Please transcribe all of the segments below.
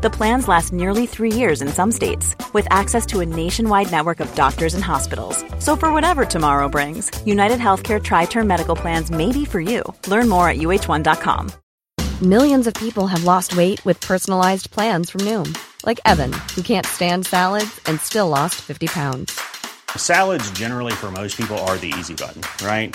The plans last nearly three years in some states, with access to a nationwide network of doctors and hospitals. So, for whatever tomorrow brings, United Healthcare Tri Term Medical Plans may be for you. Learn more at uh1.com. Millions of people have lost weight with personalized plans from Noom, like Evan, who can't stand salads and still lost 50 pounds. Salads, generally, for most people, are the easy button, right?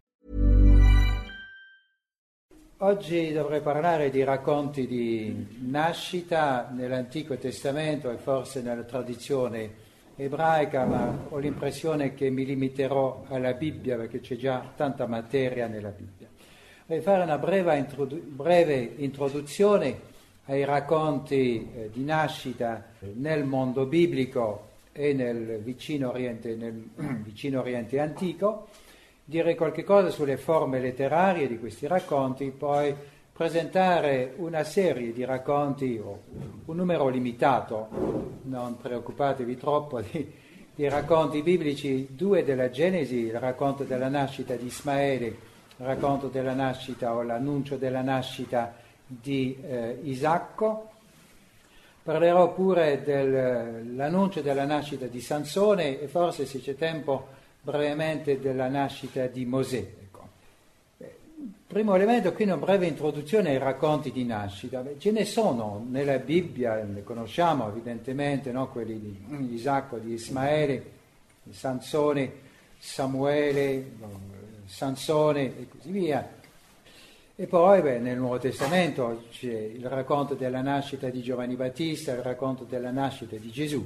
Oggi dovrei parlare di racconti di nascita nell'Antico Testamento e forse nella tradizione ebraica, ma ho l'impressione che mi limiterò alla Bibbia perché c'è già tanta materia nella Bibbia. Vorrei fare una breve, introdu- breve introduzione ai racconti eh, di nascita nel mondo biblico e nel vicino Oriente, nel vicino Oriente antico, dire qualche cosa sulle forme letterarie di questi racconti, poi presentare una serie di racconti, un numero limitato, non preoccupatevi troppo, di, di racconti biblici, due della Genesi, il racconto della nascita di Ismaele, il racconto della nascita o l'annuncio della nascita di eh, Isacco. Parlerò pure dell'annuncio della nascita di Sansone e forse, se c'è tempo, brevemente della nascita di Mosè. Ecco. Primo elemento, qui una breve introduzione ai racconti di nascita. Ce ne sono nella Bibbia, ne conosciamo evidentemente, no? quelli di Isacco, di Ismaele, di Sansone, Samuele, Sansone e così via e poi beh, nel Nuovo Testamento c'è il racconto della nascita di Giovanni Battista, il racconto della nascita di Gesù.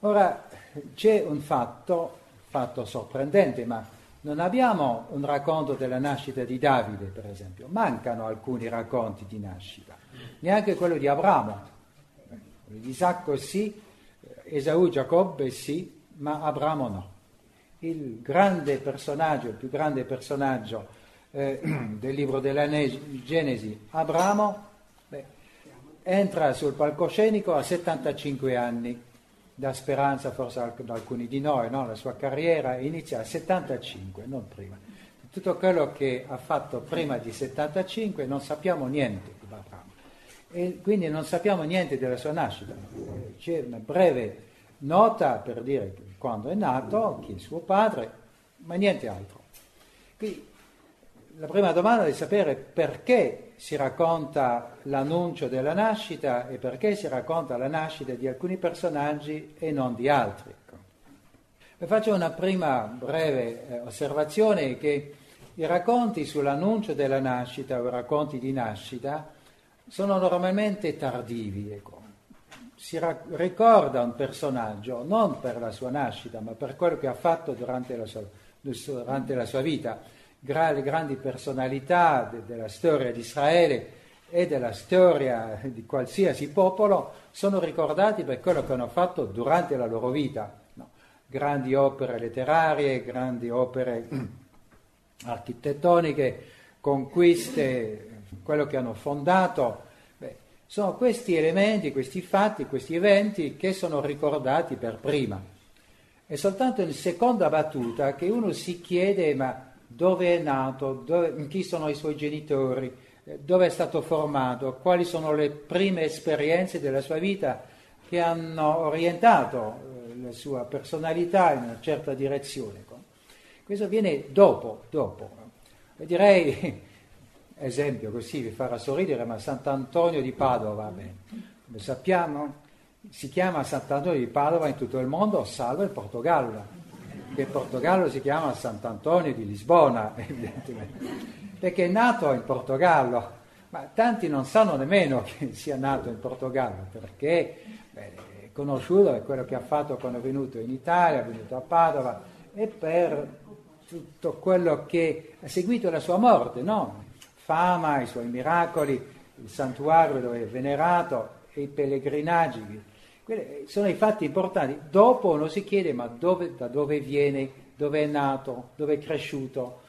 Ora c'è un fatto, fatto sorprendente, ma non abbiamo un racconto della nascita di Davide, per esempio. Mancano alcuni racconti di nascita, neanche quello di Abramo. Isacco sì, Esaù, Giacobbe sì, ma Abramo no. Il grande personaggio, il più grande personaggio eh, del libro della Genesi, Abramo beh, entra sul palcoscenico a 75 anni, da speranza forse da alcuni di noi, no? la sua carriera inizia a 75, non prima. Tutto quello che ha fatto prima di 75 non sappiamo niente di Abramo e quindi non sappiamo niente della sua nascita. C'è una breve nota per dire quando è nato, chi è suo padre, ma niente altro. Quindi la prima domanda è sapere perché si racconta l'annuncio della nascita e perché si racconta la nascita di alcuni personaggi e non di altri. Ecco. Faccio una prima breve eh, osservazione che i racconti sull'annuncio della nascita o i racconti di nascita sono normalmente tardivi. Ecco. Si ra- ricorda un personaggio non per la sua nascita, ma per quello che ha fatto durante la sua, durante la sua vita le grandi personalità de, della storia di Israele e della storia di qualsiasi popolo sono ricordati per quello che hanno fatto durante la loro vita. No. Grandi opere letterarie, grandi opere architettoniche, conquiste, quello che hanno fondato. Beh, sono questi elementi, questi fatti, questi eventi che sono ricordati per prima. È soltanto in seconda battuta che uno si chiede ma dove è nato, dove, chi sono i suoi genitori, dove è stato formato, quali sono le prime esperienze della sua vita che hanno orientato eh, la sua personalità in una certa direzione. Questo viene dopo, dopo. Direi, esempio così vi farà sorridere, ma Sant'Antonio di Padova, beh, come sappiamo, si chiama Sant'Antonio di Padova in tutto il mondo, salvo il Portogallo, che il Portogallo si chiama Sant'Antonio di Lisbona, evidentemente, perché è nato in Portogallo, ma tanti non sanno nemmeno che sia nato in Portogallo, perché beh, è conosciuto per quello che ha fatto quando è venuto in Italia, è venuto a Padova, e per tutto quello che ha seguito la sua morte, no? Fama, i suoi miracoli, il santuario dove è venerato i pellegrinaggi quelli sono i fatti importanti. Dopo uno si chiede ma dove, da dove viene, dove è nato, dove è cresciuto,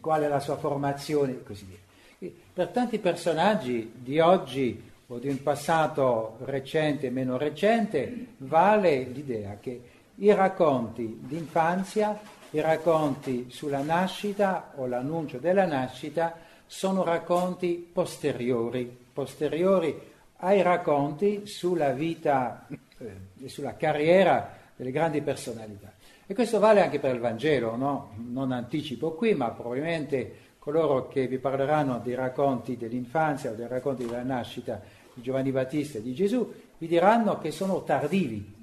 qual è la sua formazione e così via. Per tanti personaggi di oggi o di un passato recente e meno recente vale l'idea che i racconti d'infanzia, i racconti sulla nascita o l'annuncio della nascita sono racconti posteriori, posteriori ai racconti sulla vita eh, e sulla carriera delle grandi personalità. E questo vale anche per il Vangelo, no? non anticipo qui, ma probabilmente coloro che vi parleranno dei racconti dell'infanzia o dei racconti della nascita di Giovanni Battista e di Gesù, vi diranno che sono tardivi.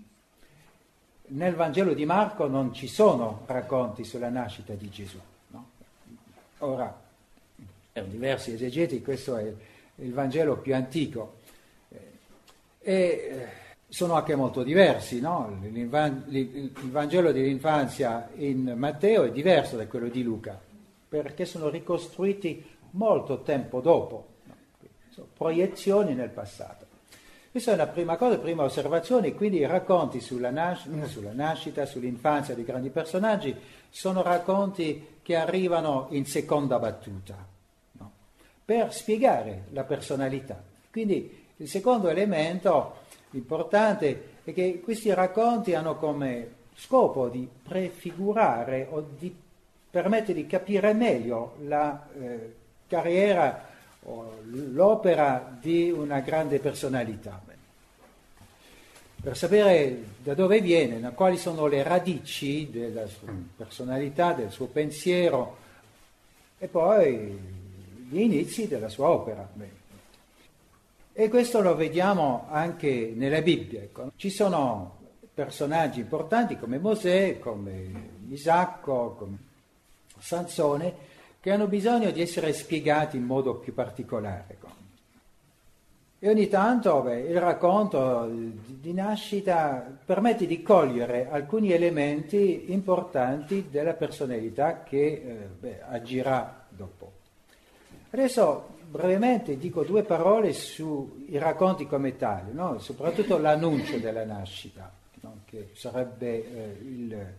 Nel Vangelo di Marco non ci sono racconti sulla nascita di Gesù. No? Ora, per diversi esegeti, questo è il Vangelo più antico e eh, sono anche molto diversi. No? Il Vangelo dell'infanzia in Matteo è diverso da quello di Luca, perché sono ricostruiti molto tempo dopo, no? sono proiezioni nel passato. Questa è una prima cosa, prima osservazione, quindi i racconti sulla, nas- sulla nascita, sull'infanzia di grandi personaggi sono racconti che arrivano in seconda battuta, no? per spiegare la personalità. Quindi il secondo elemento importante è che questi racconti hanno come scopo di prefigurare o di permettere di capire meglio la eh, carriera o l'opera di una grande personalità. Per sapere da dove viene, quali sono le radici della sua personalità, del suo pensiero e poi gli inizi della sua opera. Beh, e questo lo vediamo anche nella Bibbia. Ecco. Ci sono personaggi importanti come Mosè, come Isacco, come Sansone, che hanno bisogno di essere spiegati in modo più particolare. Ecco. E ogni tanto beh, il racconto di nascita permette di cogliere alcuni elementi importanti della personalità che eh, beh, agirà dopo. Adesso brevemente dico due parole sui racconti come tali, no? soprattutto l'annuncio della nascita, no? che sarebbe eh, il,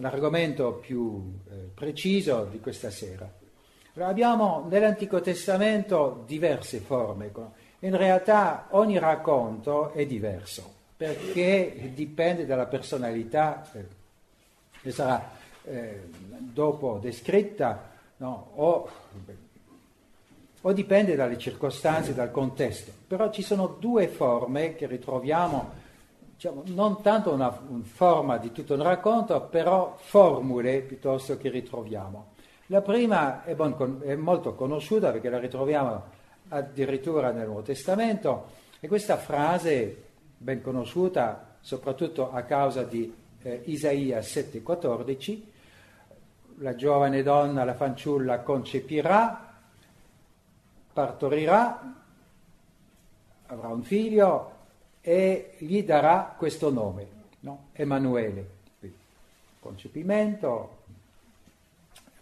l'argomento più eh, preciso di questa sera. Allora, abbiamo nell'Antico Testamento diverse forme, in realtà ogni racconto è diverso perché dipende dalla personalità eh, che sarà eh, dopo descritta no? o o dipende dalle circostanze, dal contesto. Però ci sono due forme che ritroviamo, diciamo, non tanto una, una forma di tutto un racconto, però formule piuttosto che ritroviamo. La prima è, bon, è molto conosciuta perché la ritroviamo addirittura nel Nuovo Testamento, e questa frase ben conosciuta soprattutto a causa di eh, Isaia 7,14, la giovane donna, la fanciulla concepirà partorirà, avrà un figlio e gli darà questo nome, no? Emanuele. Concepimento,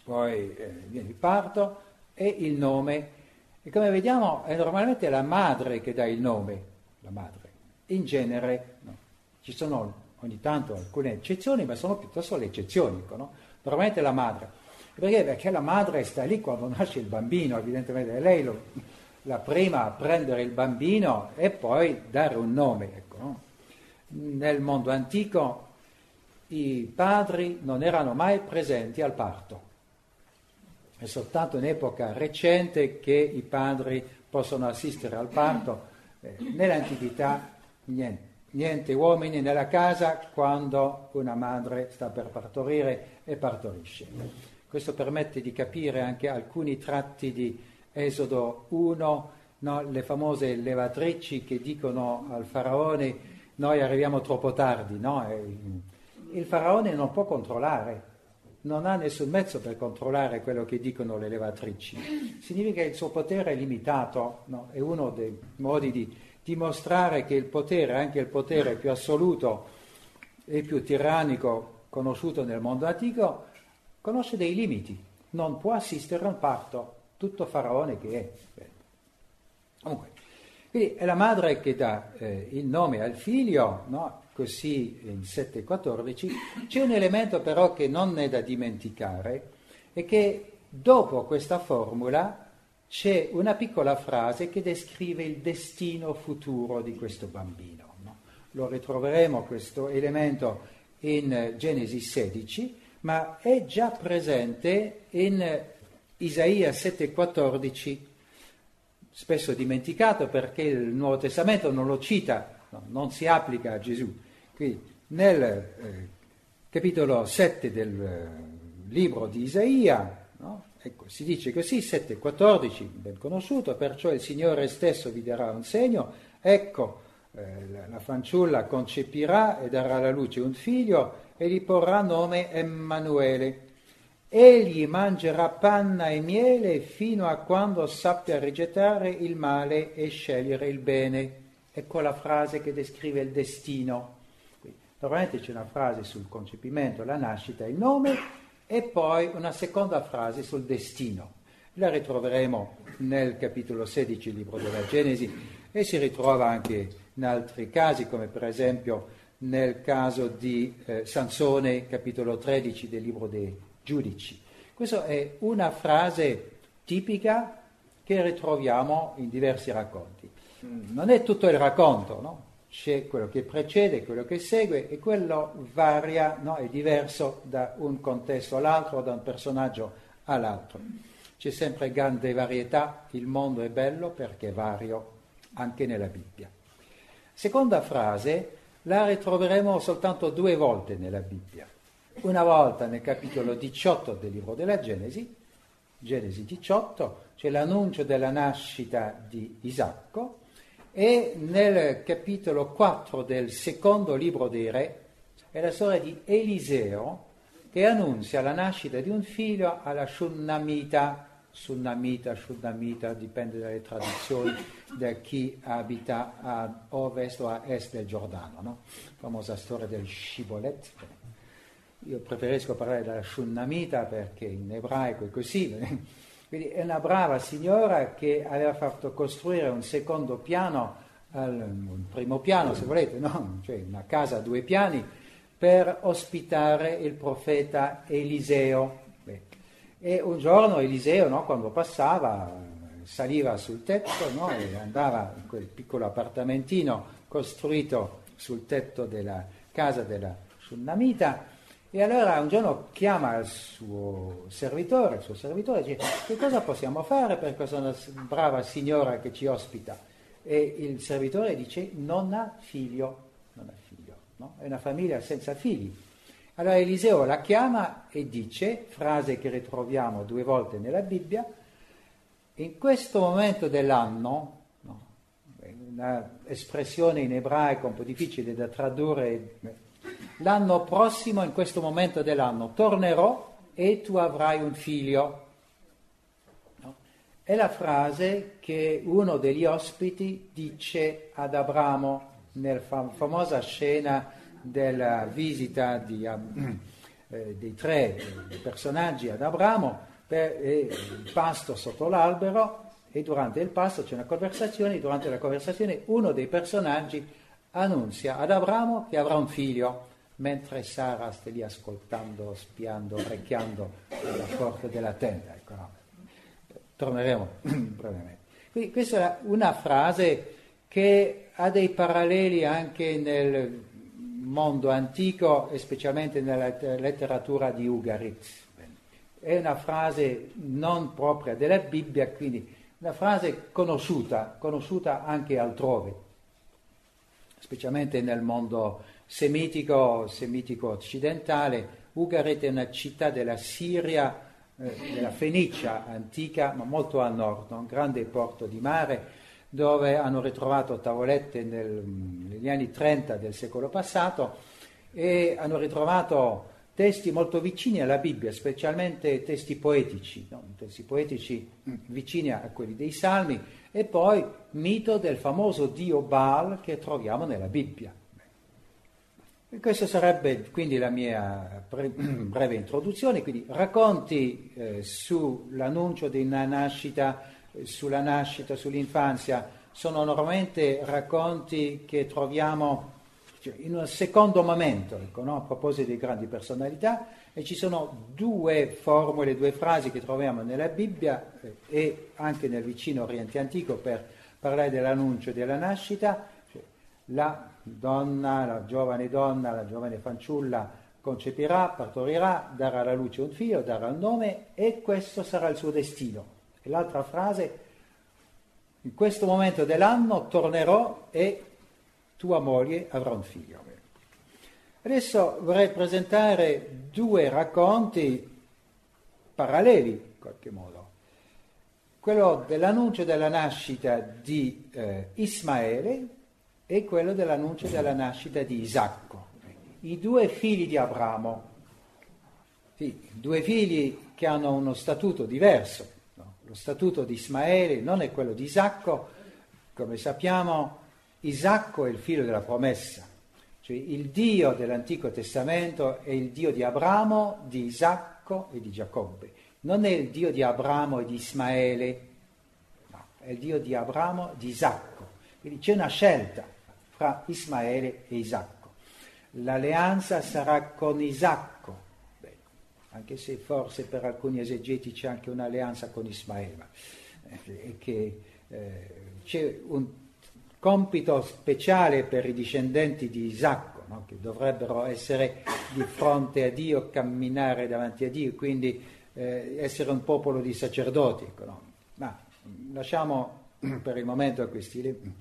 poi eh, viene il parto e il nome. E come vediamo è normalmente la madre che dà il nome, la madre. In genere no. ci sono ogni tanto alcune eccezioni, ma sono piuttosto le eccezioni, no? normalmente la madre. Perché? Perché la madre sta lì quando nasce il bambino, evidentemente è lei lo, la prima a prendere il bambino e poi dare un nome. Ecco? Nel mondo antico i padri non erano mai presenti al parto. È soltanto in epoca recente che i padri possono assistere al parto. Eh, nell'antichità niente. niente uomini nella casa quando una madre sta per partorire e partorisce. Questo permette di capire anche alcuni tratti di Esodo 1, no? le famose levatrici che dicono al faraone noi arriviamo troppo tardi, no? il faraone non può controllare, non ha nessun mezzo per controllare quello che dicono le levatrici. Significa che il suo potere è limitato, no? è uno dei modi di dimostrare che il potere, anche il potere più assoluto e più tirannico conosciuto nel mondo antico, conosce dei limiti, non può assistere a un parto, tutto faraone che è. Comunque, quindi è la madre che dà eh, il nome al figlio, no? così in 7.14, c'è un elemento però che non è da dimenticare, è che dopo questa formula c'è una piccola frase che descrive il destino futuro di questo bambino. No? Lo ritroveremo questo elemento in Genesi 16, ma è già presente in Isaia 7,14, spesso dimenticato perché il Nuovo Testamento non lo cita, no, non si applica a Gesù. Qui nel eh, capitolo 7 del eh, libro di Isaia, no? ecco, si dice così, 7,14, ben conosciuto, perciò il Signore stesso vi darà un segno, ecco, eh, la fanciulla concepirà e darà alla luce un figlio e gli porrà nome Emanuele. Egli mangerà panna e miele fino a quando sappia rigettare il male e scegliere il bene. Ecco la frase che descrive il destino Normalmente c'è una frase sul concepimento, la nascita, il nome e poi una seconda frase sul destino. La ritroveremo nel capitolo 16 del libro della Genesi e si ritrova anche in altri casi, come per esempio nel caso di eh, Sansone, capitolo 13 del libro dei giudici. Questa è una frase tipica che ritroviamo in diversi racconti. Non è tutto il racconto, no? c'è quello che precede, quello che segue e quello varia, no? è diverso da un contesto all'altro, da un personaggio all'altro. C'è sempre grande varietà, il mondo è bello perché è vario anche nella Bibbia. Seconda frase la ritroveremo soltanto due volte nella Bibbia. Una volta nel capitolo 18 del libro della Genesi, Genesi 18, c'è l'annuncio della nascita di Isacco, e nel capitolo 4 del secondo libro dei Re è la storia di Eliseo che annunzia la nascita di un figlio alla Shunnamita, Sunnamita, Shunnamita, dipende dalle tradizioni, da chi abita a ovest o a est del Giordano, no? Famosa storia del Shibolet. Io preferisco parlare della Shunnamita perché in ebraico è così, quindi è una brava signora che aveva fatto costruire un secondo piano, un primo piano se volete, no? cioè una casa a due piani, per ospitare il profeta Eliseo. E un giorno Eliseo, no, quando passava, saliva sul tetto no, e andava in quel piccolo appartamentino costruito sul tetto della casa della Sunnamita e allora un giorno chiama il suo servitore, il suo servitore dice che cosa possiamo fare per questa brava signora che ci ospita? E il servitore dice non ha figlio, non ha figlio, no? è una famiglia senza figli. Allora Eliseo la chiama e dice, frase che ritroviamo due volte nella Bibbia, in questo momento dell'anno, no? un'espressione in ebraico un po' difficile da tradurre l'anno prossimo, in questo momento dell'anno, tornerò e tu avrai un figlio. No? È la frase che uno degli ospiti dice ad Abramo nella fam- famosa scena della visita di, eh, dei tre personaggi ad Abramo, per, eh, il pasto sotto l'albero e durante il pasto c'è una conversazione, durante la conversazione uno dei personaggi annunzia ad Abramo che avrà un figlio mentre Sara sta lì ascoltando, spiando, orecchiando la porta della tenda. Ecco, no. Torneremo brevemente. Quindi questa è una frase che ha dei paralleli anche nel mondo antico e specialmente nella letteratura di Ugarit. È una frase non propria della Bibbia, quindi una frase conosciuta, conosciuta anche altrove. specialmente nel mondo semitico, semitico occidentale. Ugarit è una città della Siria, eh, della Fenicia antica, ma molto a nord, un grande porto di mare, dove hanno ritrovato tavolette nel, negli anni 30 del secolo passato e hanno ritrovato testi molto vicini alla Bibbia, specialmente testi poetici, no? testi poetici vicini a quelli dei Salmi, e poi mito del famoso dio Baal che troviamo nella Bibbia. E questa sarebbe quindi la mia breve introduzione, quindi racconti eh, sull'annuncio una nascita, sulla nascita, sull'infanzia, sono normalmente racconti che troviamo cioè, in un secondo momento, ecco, no? a proposito di grandi personalità, e ci sono due formule, due frasi che troviamo nella Bibbia eh, e anche nel vicino Oriente Antico per parlare dell'annuncio della nascita, cioè, la donna, la giovane donna, la giovane fanciulla concepirà, partorirà, darà alla luce un figlio, darà un nome e questo sarà il suo destino. L'altra frase, in questo momento dell'anno tornerò e tua moglie avrà un figlio. Adesso vorrei presentare due racconti paralleli, in qualche modo. Quello dell'annuncio della nascita di eh, Ismaele e quello dell'annuncio della nascita di Isacco, i due figli di Abramo, sì, due figli che hanno uno statuto diverso. Lo statuto di Ismaele non è quello di Isacco, come sappiamo Isacco è il figlio della promessa, cioè il Dio dell'Antico Testamento è il Dio di Abramo, di Isacco e di Giacobbe. Non è il Dio di Abramo e di Ismaele, no, è il Dio di Abramo di Isacco. Quindi c'è una scelta fra Ismaele e Isacco. L'alleanza sarà con Isacco, anche se forse per alcuni esegeti c'è anche un'alleanza con Ismaele, ma eh, che, eh, c'è un compito speciale per i discendenti di Isacco, no? che dovrebbero essere di fronte a Dio, camminare davanti a Dio, quindi eh, essere un popolo di sacerdoti. Ecco, no? Ma lasciamo per il momento questi,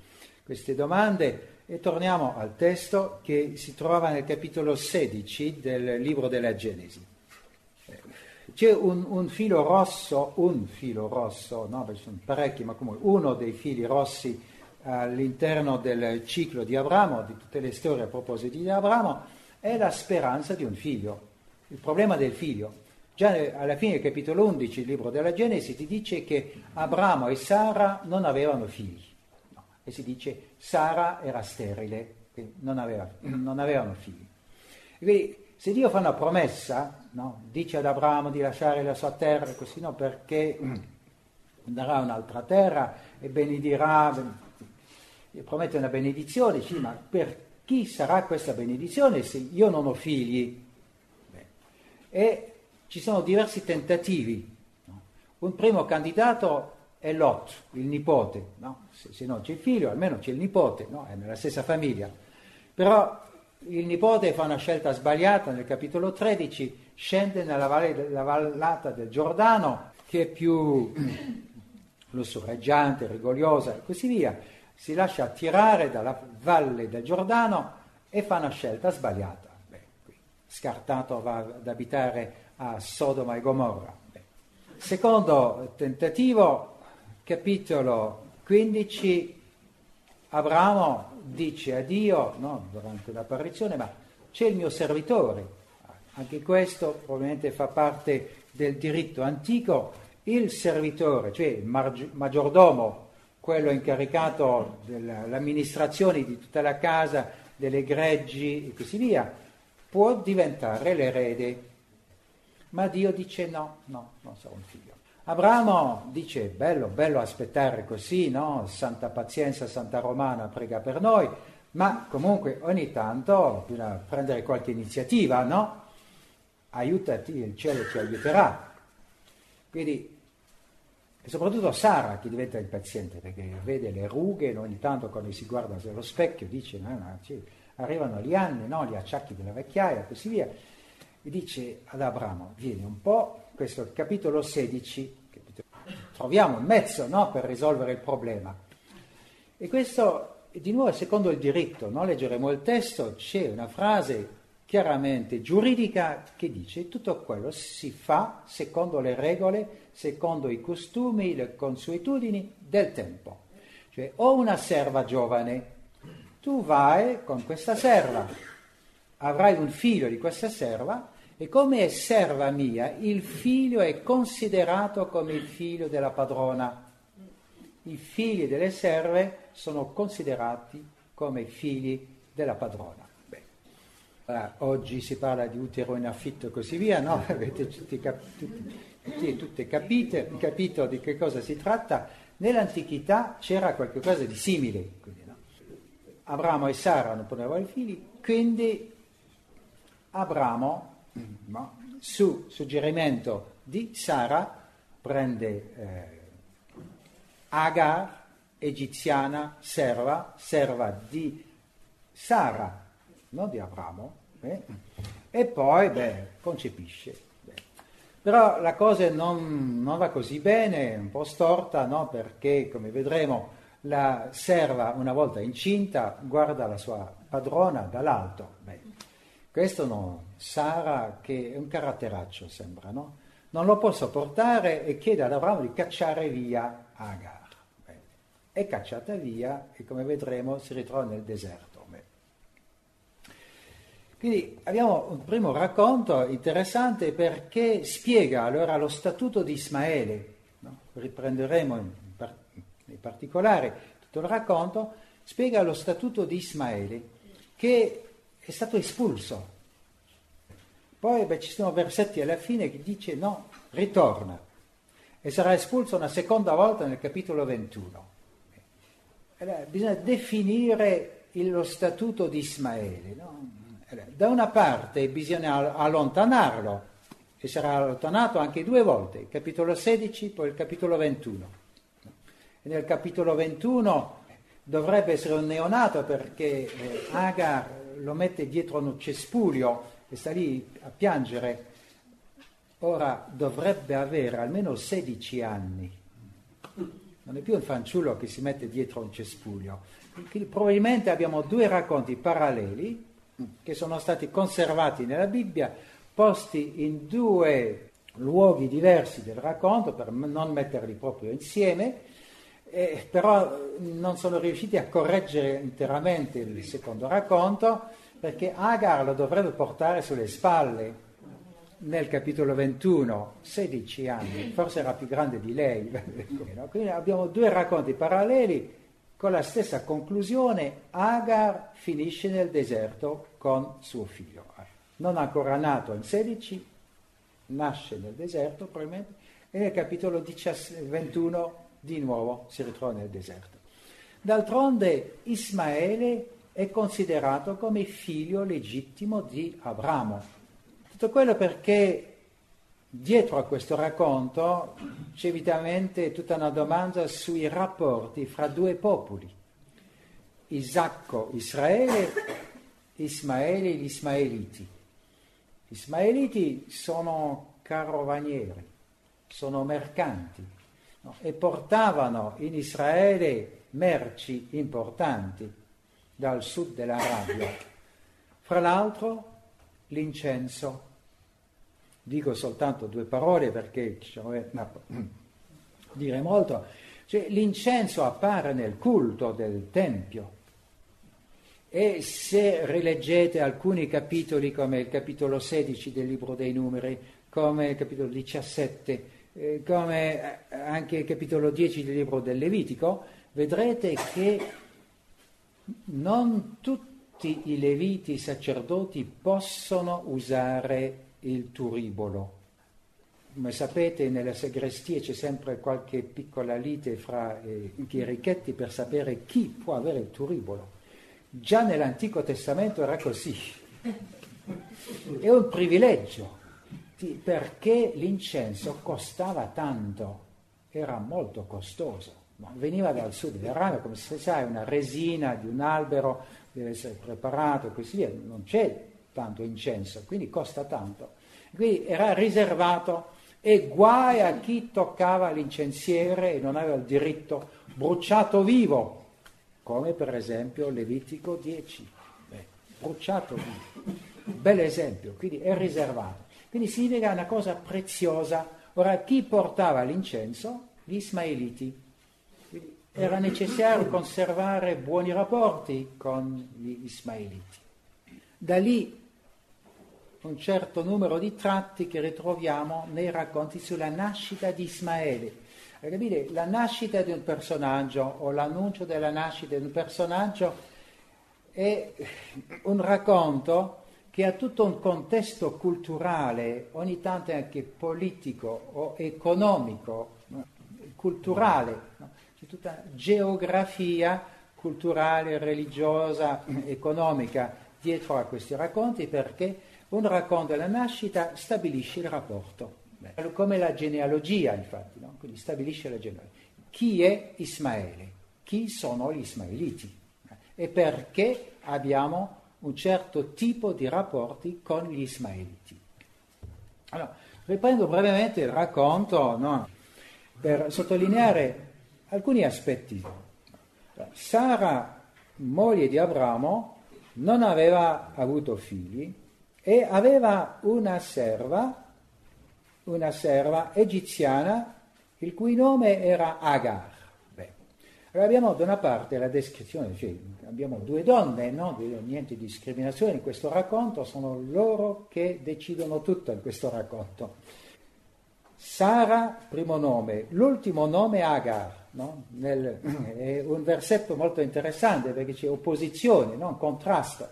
queste domande e torniamo al testo che si trova nel capitolo 16 del libro della Genesi. C'è un, un filo rosso, un filo rosso, no, ci sono parecchi, ma comunque uno dei fili rossi all'interno del ciclo di Abramo, di tutte le storie a proposito di Abramo, è la speranza di un figlio, il problema del figlio. Già alla fine del capitolo 11, il libro della Genesi, ti dice che Abramo e Sara non avevano figli e si dice Sara era sterile, non, aveva, non avevano figli. quindi se Dio fa una promessa, no, dice ad Abramo di lasciare la sua terra, così no, perché darà un'altra terra e benedirà, promette una benedizione, sì, ma per chi sarà questa benedizione se io non ho figli? Beh, e ci sono diversi tentativi. No? Un primo candidato è Lot, il nipote, no? se, se, non c'è il figlio almeno c'è il nipote, no? è nella stessa famiglia. Però il nipote fa una scelta sbagliata nel capitolo 13, scende nella valle, vallata del Giordano, che è più lussureggiante, rigogliosa e così via, si lascia attirare dalla valle del Giordano e fa una scelta sbagliata. Beh, scartato va ad abitare a Sodoma e Gomorra. Beh. Secondo tentativo, capitolo 15, Abramo dice a Dio, no, durante l'apparizione, ma c'è il mio servitore. Anche questo probabilmente fa parte del diritto antico. Il servitore, cioè il maggiordomo, quello incaricato dell'amministrazione di tutta la casa, delle greggi e così via, può diventare l'erede. Ma Dio dice no, no, non sarà un figlio. Abramo dice, bello, bello aspettare così, no? Santa pazienza, Santa Romana prega per noi, ma comunque ogni tanto bisogna prendere qualche iniziativa, no? Aiutati, il cielo ci aiuterà. Quindi, e soprattutto Sara che diventa impaziente perché vede le rughe, ogni tanto quando si guarda nello specchio dice, no, no, cioè, arrivano gli anni, no? gli acciacchi della vecchiaia e così via, e dice ad Abramo, vieni un po', questo è capitolo 16, troviamo un mezzo no, per risolvere il problema. E questo di nuovo secondo il diritto, no? leggeremo il testo, c'è una frase chiaramente giuridica che dice tutto quello si fa secondo le regole, secondo i costumi, le consuetudini del tempo. Cioè ho una serva giovane, tu vai con questa serva, avrai un figlio di questa serva e come è serva mia, il figlio è considerato come il figlio della padrona. I figli delle serve sono considerati come figli della padrona. Allora, oggi si parla di utero in affitto e così via, no? Avete tutti, tutti, tutte capite, capito di che cosa si tratta. Nell'antichità c'era qualcosa di simile. Quindi, no? Abramo e Sara non potevano avere figli, quindi Abramo? Su suggerimento di Sara, prende eh, Agar, egiziana, serva, serva di Sara, non di Abramo, eh? e poi beh, concepisce. Beh. Però la cosa non, non, va così bene, è un po' storta, no? perché come vedremo la serva una volta incinta guarda la sua padrona dall'alto. Beh, questo no, Sara che è un caratteraccio sembra, no? Non lo può sopportare e chiede ad Abramo di cacciare via Agar. Beh, è cacciata via e come vedremo si ritrova nel deserto. Quindi abbiamo un primo racconto interessante perché spiega allora lo statuto di Ismaele, no? riprenderemo in, par- nei particolari tutto il racconto, spiega lo statuto di Ismaele che è stato espulso. Poi beh, ci sono versetti alla fine che dice no, ritorna e sarà espulso una seconda volta nel capitolo 21. Allora, bisogna definire lo statuto di Ismaele. No? Da una parte bisogna allontanarlo, e sarà allontanato anche due volte, il capitolo 16, poi il capitolo 21. E nel capitolo 21 dovrebbe essere un neonato perché eh, Agar lo mette dietro un cespuglio e sta lì a piangere. Ora dovrebbe avere almeno 16 anni. Non è più un fanciullo che si mette dietro un cespuglio. Probabilmente abbiamo due racconti paralleli che sono stati conservati nella Bibbia, posti in due luoghi diversi del racconto per non metterli proprio insieme, eh, però non sono riusciti a correggere interamente il secondo racconto perché Agar lo dovrebbe portare sulle spalle nel capitolo 21, 16 anni, forse era più grande di lei. Quindi abbiamo due racconti paralleli con la stessa conclusione, Agar finisce nel deserto con suo figlio. Non ancora nato in 16, nasce nel deserto probabilmente, e nel capitolo 21 di nuovo si ritrova nel deserto. D'altronde Ismaele è considerato come figlio legittimo di Abramo. Tutto quello perché Dietro a questo racconto c'è evidentemente tutta una domanda sui rapporti fra due popoli, Isacco, Israele, Ismaele, gli Ismaeliti. Gli Ismaeliti sono carovanieri, sono mercanti no? e portavano in Israele merci importanti dal sud dell'Arabia, fra l'altro l'incenso. Dico soltanto due parole perché ci diciamo, ma, dire molto, cioè, l'incenso appare nel culto del Tempio. E se rileggete alcuni capitoli come il capitolo 16 del libro dei numeri, come il capitolo 17, eh, come anche il capitolo 10 del libro del Levitico, vedrete che non tutti i leviti sacerdoti possono usare il turibolo. Come sapete nelle segrestie c'è sempre qualche piccola lite fra eh, i chierichetti per sapere chi può avere il turibolo. Già nell'Antico Testamento era così. È un privilegio perché l'incenso costava tanto, era molto costoso. Veniva dal sud dell'Arabia, come se sai, una resina di un albero deve essere preparato e così via. Non c'è tanto incenso, quindi costa tanto. Quindi era riservato e guai a chi toccava l'incensiere e non aveva il diritto bruciato vivo. come per esempio Levitico 10, Beh, bruciato, bel esempio, quindi è riservato. Quindi significa una cosa preziosa. Ora, chi portava l'incenso? Gli Ismaeliti. Quindi era necessario conservare buoni rapporti con gli Ismaeliti. Da lì un certo numero di tratti che ritroviamo nei racconti sulla nascita di Ismaele. Capite? La nascita di un personaggio o l'annuncio della nascita di un personaggio è un racconto che ha tutto un contesto culturale, ogni tanto anche politico o economico, culturale, no? c'è tutta una geografia culturale, religiosa, economica dietro a questi racconti perché un racconto della nascita stabilisce il rapporto, Beh, come la genealogia infatti, no? quindi stabilisce la genealogia. Chi è Ismaele? Chi sono gli Ismaeliti? E perché abbiamo un certo tipo di rapporti con gli Ismaeliti. Allora, riprendo brevemente il racconto no? per sottolineare alcuni aspetti. Sara, moglie di Abramo, non aveva avuto figli e aveva una serva, una serva egiziana, il cui nome era Agar. Allora abbiamo da una parte la descrizione, cioè abbiamo due donne, no? niente di discriminazione in questo racconto, sono loro che decidono tutto in questo racconto. Sara, primo nome, l'ultimo nome Agar, no? Nel, è un versetto molto interessante perché c'è opposizione, no? un contrasto.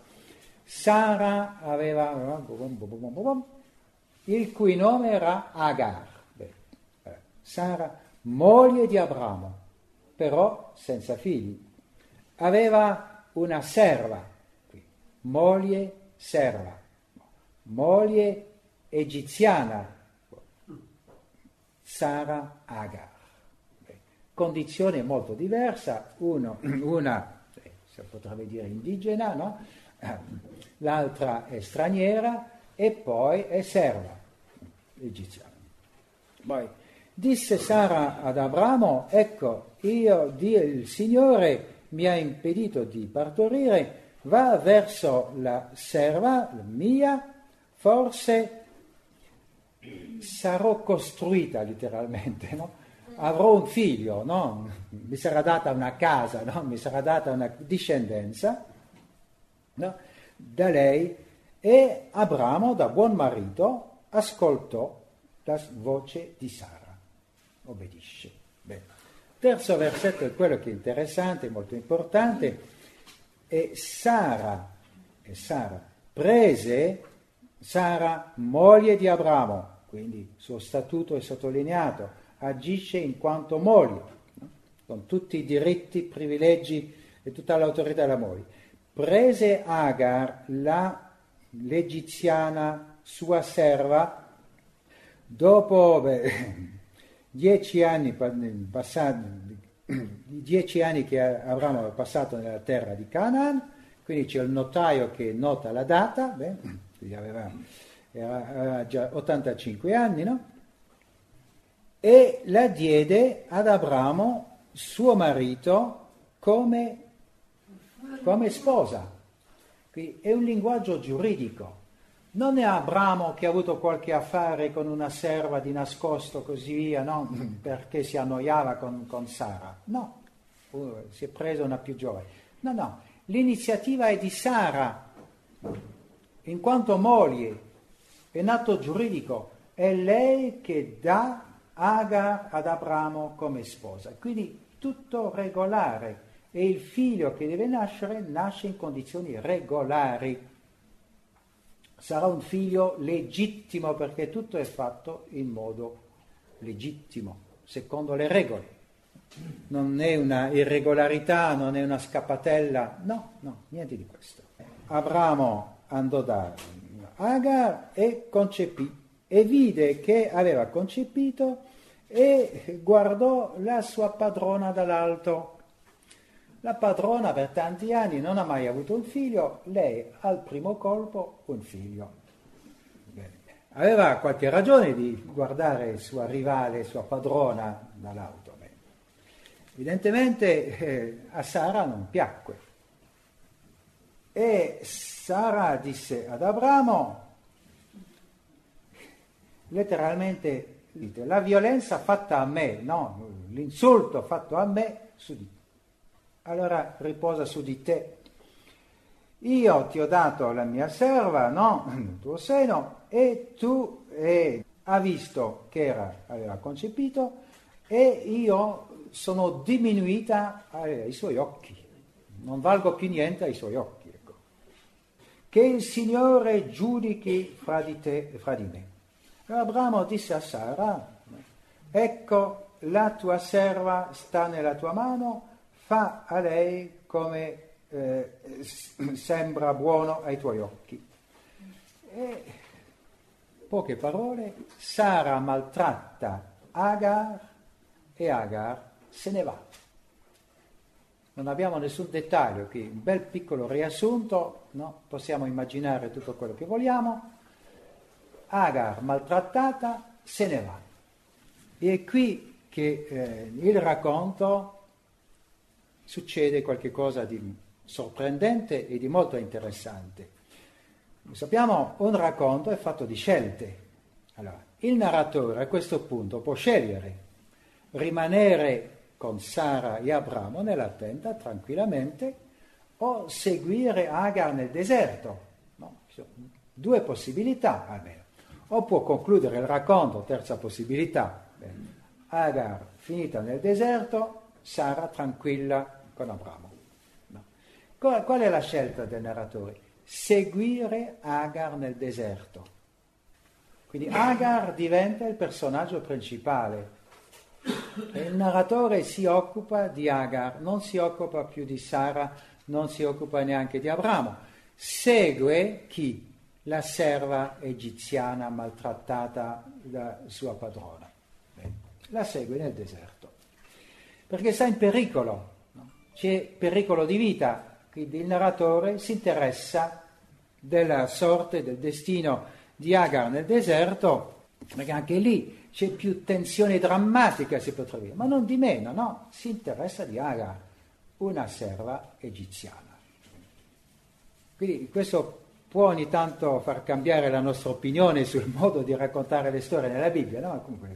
Sara aveva il cui nome era Agar. Sara, moglie di Abramo però senza figli. Aveva una serva, moglie serva, moglie egiziana, Sara Agar. Condizione molto diversa, uno, una, eh, si potrebbe dire indigena, no? l'altra è straniera e poi è serva egiziana. Poi, Disse Sara ad Abramo, ecco, io, Dio, il Signore mi ha impedito di partorire, va verso la serva mia, forse sarò costruita letteralmente, no? avrò un figlio, no? mi sarà data una casa, no? mi sarà data una discendenza da lei e Abramo, da buon marito, ascoltò la voce di Sara obbedisce. Terzo versetto è quello che è interessante, molto importante, e Sara, e Sara prese Sara, moglie di Abramo, quindi suo statuto è sottolineato, agisce in quanto moglie, no? con tutti i diritti, privilegi e tutta l'autorità della moglie. Prese Agar, la, l'egiziana, sua serva, dopo, beh, dieci anni, passati, dieci anni che Abramo aveva passato nella terra di Canaan, quindi c'è il notaio che nota la data, beh, aveva, aveva già 85 anni, no? E la diede ad Abramo, suo marito, come, come sposa. Quindi è un linguaggio giuridico. Non è Abramo che ha avuto qualche affare con una serva di nascosto così via, no? Perché si annoiava con, con Sara. No, uh, si è preso una più giovane. No, no, l'iniziativa è di Sara, in quanto moglie, è nato giuridico, è lei che dà Agar ad Abramo come sposa. Quindi tutto regolare e il figlio che deve nascere nasce in condizioni regolari sarà un figlio legittimo perché tutto è fatto in modo legittimo, secondo le regole. Non è una irregolarità, non è una scappatella, no, no, niente di questo. Abramo andò da Agar e concepì e vide che aveva concepito e guardò la sua padrona dall'alto la padrona per tanti anni non ha mai avuto un figlio, lei al primo colpo un figlio. Bene. Aveva qualche ragione di guardare sua rivale, sua padrona dall'alto. Bene. Evidentemente eh, a Sara non piacque. E Sara disse ad Abramo, letteralmente, la violenza fatta a me, no? l'insulto fatto a me su di te. Allora riposa su di te. Io ti ho dato la mia serva, no? Nel tuo seno, e tu eh, ha visto che era, aveva concepito e io sono diminuita ai suoi occhi. Non valgo più niente ai suoi occhi. Ecco. Che il Signore giudichi fra di te e fra di me. Abramo disse a Sara, ecco la tua serva sta nella tua mano, fa a lei come eh, sembra buono ai tuoi occhi. E, poche parole, Sara maltratta Agar e Agar se ne va. Non abbiamo nessun dettaglio qui, un bel piccolo riassunto, no? possiamo immaginare tutto quello che vogliamo, Agar maltrattata se ne va. E è qui che eh, il racconto succede qualcosa di sorprendente e di molto interessante. Sappiamo, un racconto è fatto di scelte. Allora, il narratore a questo punto può scegliere rimanere con Sara e Abramo nella tenda tranquillamente o seguire Agar nel deserto. No? Due possibilità almeno o può concludere il racconto, terza possibilità, Agar finita nel deserto, Sara tranquilla con Abramo. No. Qual, qual è la scelta del narratore? Seguire Agar nel deserto. Quindi Agar diventa il personaggio principale. E il narratore si occupa di Agar, non si occupa più di Sara, non si occupa neanche di Abramo. Segue chi? la serva egiziana maltrattata da sua padrona. La segue nel deserto, perché sta in pericolo, c'è pericolo di vita, quindi il narratore si interessa della sorte, del destino di Agar nel deserto, perché anche lì c'è più tensione drammatica, si potrebbe dire, ma non di meno, no? Si interessa di Agar, una serva egiziana. Quindi questo può ogni tanto far cambiare la nostra opinione sul modo di raccontare le storie nella Bibbia, no? Comunque,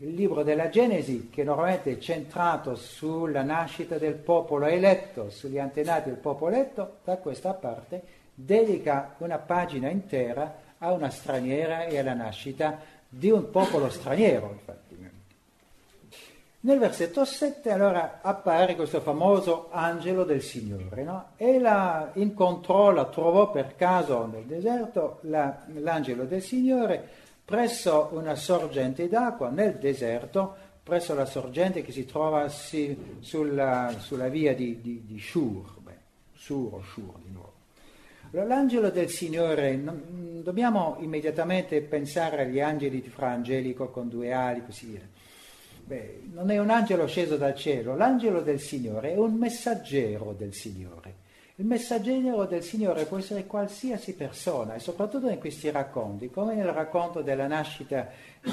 il libro della Genesi, che normalmente è centrato sulla nascita del popolo eletto, sugli antenati del popolo eletto, da questa parte dedica una pagina intera a una straniera e alla nascita di un popolo straniero, infatti. Nel versetto 7 allora appare questo famoso angelo del Signore, no? E la incontrò, la trovò per caso nel deserto, la, l'angelo del Signore, presso una sorgente d'acqua nel deserto, presso la sorgente che si trova sì, sulla, sulla, via di, di, di Shur, beh, Sur o Shur di nuovo. L'angelo del Signore, non, dobbiamo immediatamente pensare agli angeli di Fra Angelico con due ali, così via Beh, non è un angelo sceso dal cielo, l'angelo del Signore è un messaggero del Signore. Il messaggero del Signore può essere qualsiasi persona e soprattutto in questi racconti, come nel racconto della nascita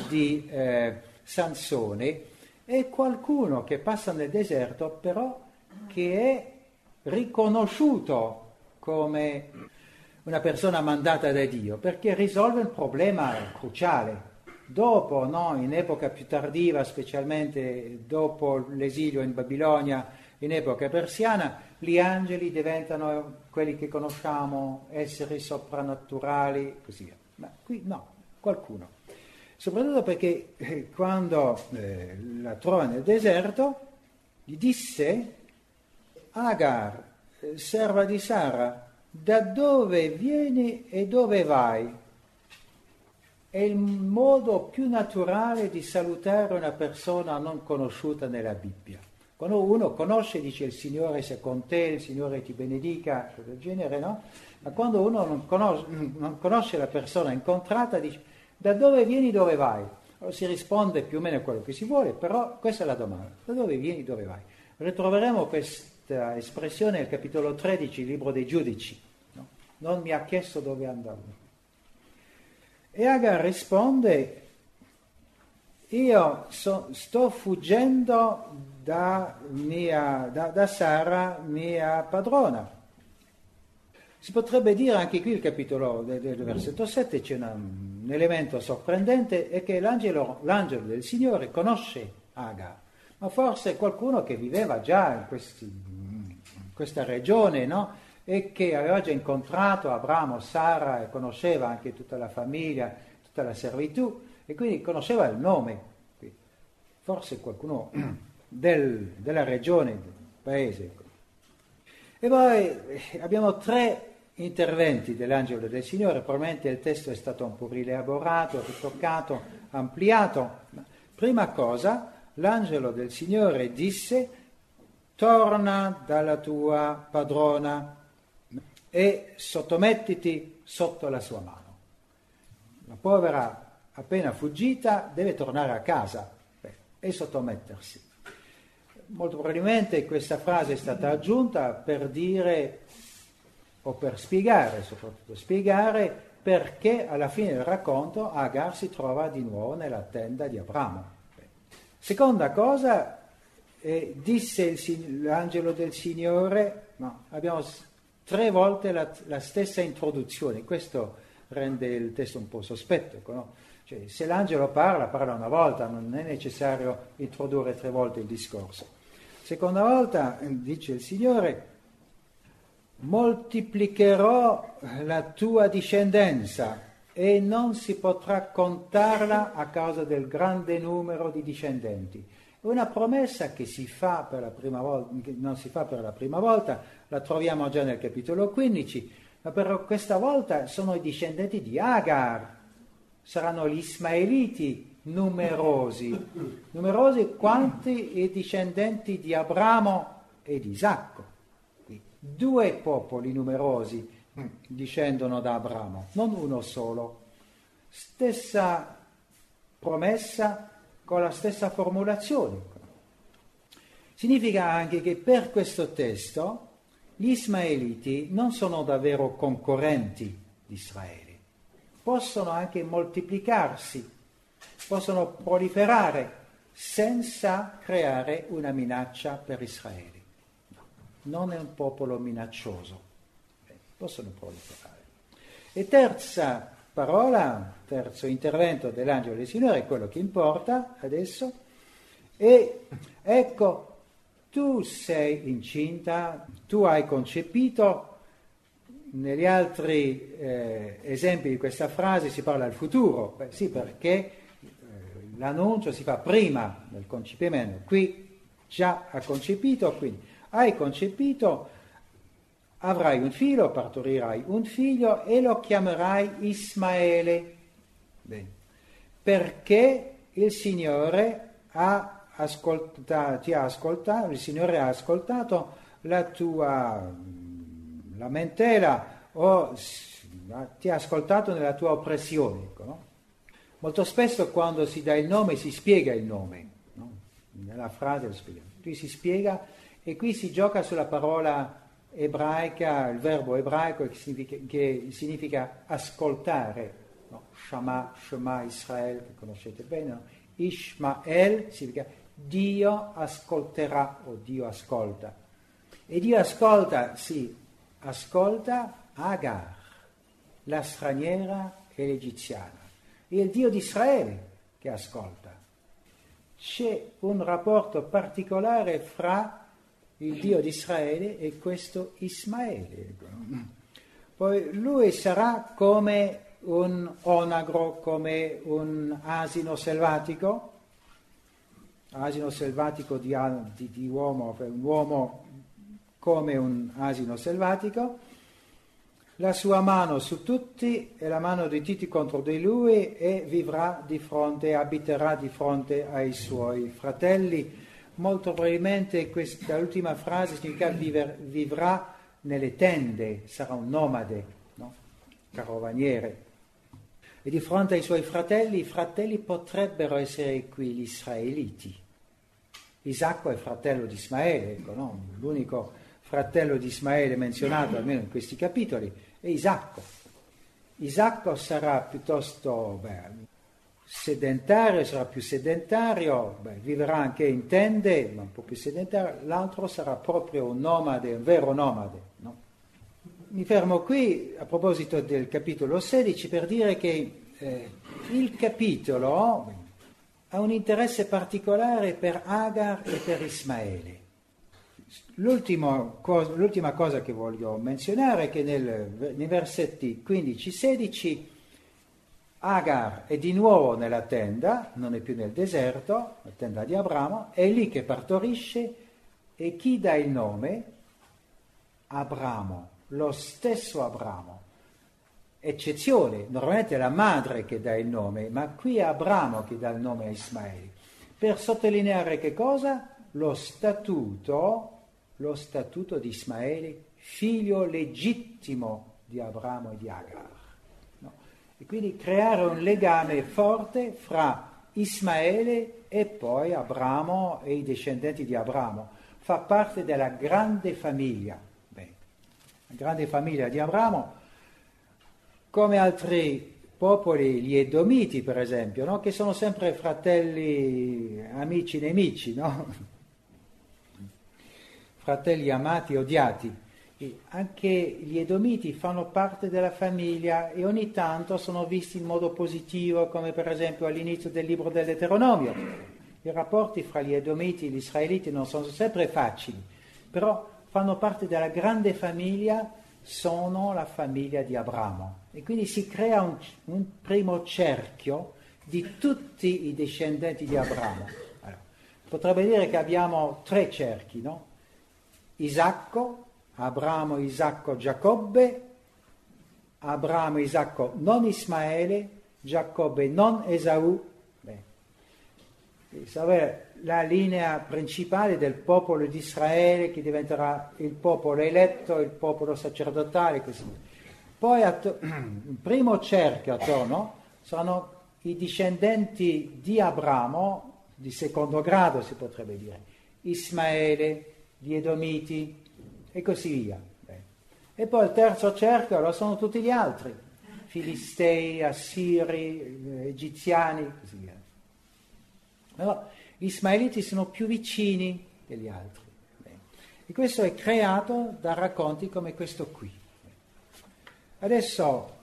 di eh, Sansone, è qualcuno che passa nel deserto però che è riconosciuto come una persona mandata da Dio perché risolve un problema cruciale. Dopo, no, in epoca più tardiva, specialmente dopo l'esilio in Babilonia, in epoca persiana, gli angeli diventano quelli che conosciamo, esseri soprannaturali, così. Ma qui no, qualcuno. Soprattutto perché eh, quando eh, la trova nel deserto, gli disse, Agar, serva di Sara, da dove vieni e dove vai? è il modo più naturale di salutare una persona non conosciuta nella Bibbia. Quando uno conosce, dice il Signore sia con te, il Signore ti benedica, cose del genere, no? Ma quando uno non conosce, non conosce la persona incontrata, dice da dove vieni, dove vai? Allora, si risponde più o meno a quello che si vuole, però questa è la domanda. Da dove vieni, dove vai? Ritroveremo questa espressione nel capitolo 13, il libro dei giudici. No? Non mi ha chiesto dove andavo. E Agar risponde, io so, sto fuggendo da, mia, da, da Sara, mia padrona. Si potrebbe dire anche qui il capitolo del, del versetto 7 c'è una, un elemento sorprendente è che l'angelo, l'angelo, del Signore conosce Agar, ma forse qualcuno che viveva già in, questi, in questa regione, no? E che aveva già incontrato Abramo, Sara e conosceva anche tutta la famiglia, tutta la servitù e quindi conosceva il nome. Forse qualcuno del, della regione, del paese. E poi eh, abbiamo tre interventi dell'angelo del Signore, probabilmente il testo è stato un po' rielaborato, ritoccato, ampliato. Prima cosa, l'angelo del Signore disse, torna dalla tua padrona e sottomettiti sotto la sua mano. La povera appena fuggita deve tornare a casa e sottomettersi. Molto probabilmente questa frase è stata aggiunta per dire o per spiegare, soprattutto spiegare perché alla fine del racconto Agar si trova di nuovo nella tenda di Abramo. Seconda cosa, eh, disse il, l'angelo del Signore, no, abbiamo tre volte la, la, stessa introduzione, questo rende il testo un po' sospetto. Ecco, no? Cioè, se l'angelo parla, parla una volta, non è necessario introdurre tre volte il discorso. Seconda volta, dice il Signore, moltiplicherò la tua discendenza e non si potrà contarla a causa del grande numero di discendenti. Una promessa che si fa per la prima volta, che non si fa per la prima volta, la troviamo già nel capitolo 15, ma per questa volta sono i discendenti di Agar, saranno gli Ismaeliti numerosi, numerosi quanti i discendenti di Abramo e di Isacco due popoli numerosi discendono da Abramo, non uno solo. Stessa promessa con la stessa formulazione. Significa anche che per questo testo gli ismaeliti non sono davvero concorrenti di Israele, possono anche moltiplicarsi, possono proliferare senza creare una minaccia per Israele. Non è un popolo minaccioso, eh, possono proliferare. E terza parola, terzo intervento dell'angelo del Signore, è quello che importa adesso, e ecco, tu sei incinta, tu hai concepito, negli altri eh, esempi di questa frase si parla del futuro, Beh, sì perché l'annuncio si fa prima del concepimento, qui già ha concepito, quindi hai concepito, avrai un figlio, partorirai un figlio e lo chiamerai Ismaele. Bene. Perché il Signore ha ascoltato, ha ascoltato, il Signore ha ascoltato la tua lamentela o ti ha ascoltato nella tua oppressione. Ecco, no? Molto spesso quando si dà il nome si spiega il nome, no? nella frase lo spiega. Qui si spiega e qui si gioca sulla parola ebraica, il verbo ebraico che significa, che significa ascoltare, no? Shama, Shema Israel, che conoscete bene, no? Ishmael significa Dio ascolterà o Dio ascolta. E Dio ascolta, sì, ascolta Agar, la straniera e l'egiziana. È il Dio di Israele che ascolta. C'è un rapporto particolare fra il Dio di Israele è questo Ismaele. Poi lui sarà come un onagro, come un asino selvatico, asino selvatico di, di, di uomo, un uomo come un asino selvatico, la sua mano su tutti e la mano di tutti contro di lui e vivrà di fronte, abiterà di fronte ai suoi fratelli molto probabilmente questa ultima frase significa viver, vivrà nelle tende, sarà un nomade, no? carovaniere. E di fronte ai suoi fratelli, i fratelli potrebbero essere qui gli israeliti. Isacco è fratello di Ismaele, ecco, no? l'unico fratello di Ismaele menzionato almeno in questi capitoli è Isacco. Isacco sarà piuttosto beh, sedentario, sarà più sedentario, beh, vivrà anche in tende, ma un po' più sedentario, l'altro sarà proprio un nomade, un vero nomade. No? Mi fermo qui a proposito del capitolo 16 per dire che eh, il capitolo ha un interesse particolare per Agar e per Ismaele. L'ultima cosa che voglio menzionare è che nel, nei versetti 15-16 Agar è di nuovo nella tenda, non è più nel deserto, la tenda di Abramo, è lì che partorisce e chi dà il nome? Abramo, lo stesso Abramo. Eccezione, normalmente è la madre che dà il nome, ma qui è Abramo che dà il nome a Ismaele. Per sottolineare che cosa? Lo statuto lo statuto di Ismaele, figlio legittimo di Abramo e di Agar. No? E quindi creare un legame forte fra Ismaele e poi Abramo e i discendenti di Abramo. Fa parte della grande famiglia. Beh, la grande famiglia di Abramo, come altri popoli, gli Edomiti per esempio, no? che sono sempre fratelli, amici, nemici, no? Fratelli amati e odiati. E anche gli Edomiti fanno parte della famiglia e ogni tanto sono visti in modo positivo, come per esempio all'inizio del libro dell'Eteronomio. I rapporti fra gli Edomiti e gli Israeliti non sono sempre facili, però fanno parte della grande famiglia, sono la famiglia di Abramo. E quindi si crea un, un primo cerchio di tutti i discendenti di Abramo. Allora, potrebbe dire che abbiamo tre cerchi, no? Isacco, Abramo, Isacco, Giacobbe, Abramo, Isacco, non Ismaele, Giacobbe, non Esaù. Beh, la linea principale del popolo di Israele che diventerà il popolo eletto, il popolo sacerdotale, così. Poi il primo cerchio attorno saranno i discendenti di Abramo, di secondo grado si potrebbe dire, Ismaele, gli Edomiti e così via. E poi il terzo cerchio sono tutti gli altri, Filistei, Assiri, eh, Egiziani, così via. Però gli Ismaeliti sono più vicini degli altri. E questo è creato da racconti come questo qui. Adesso,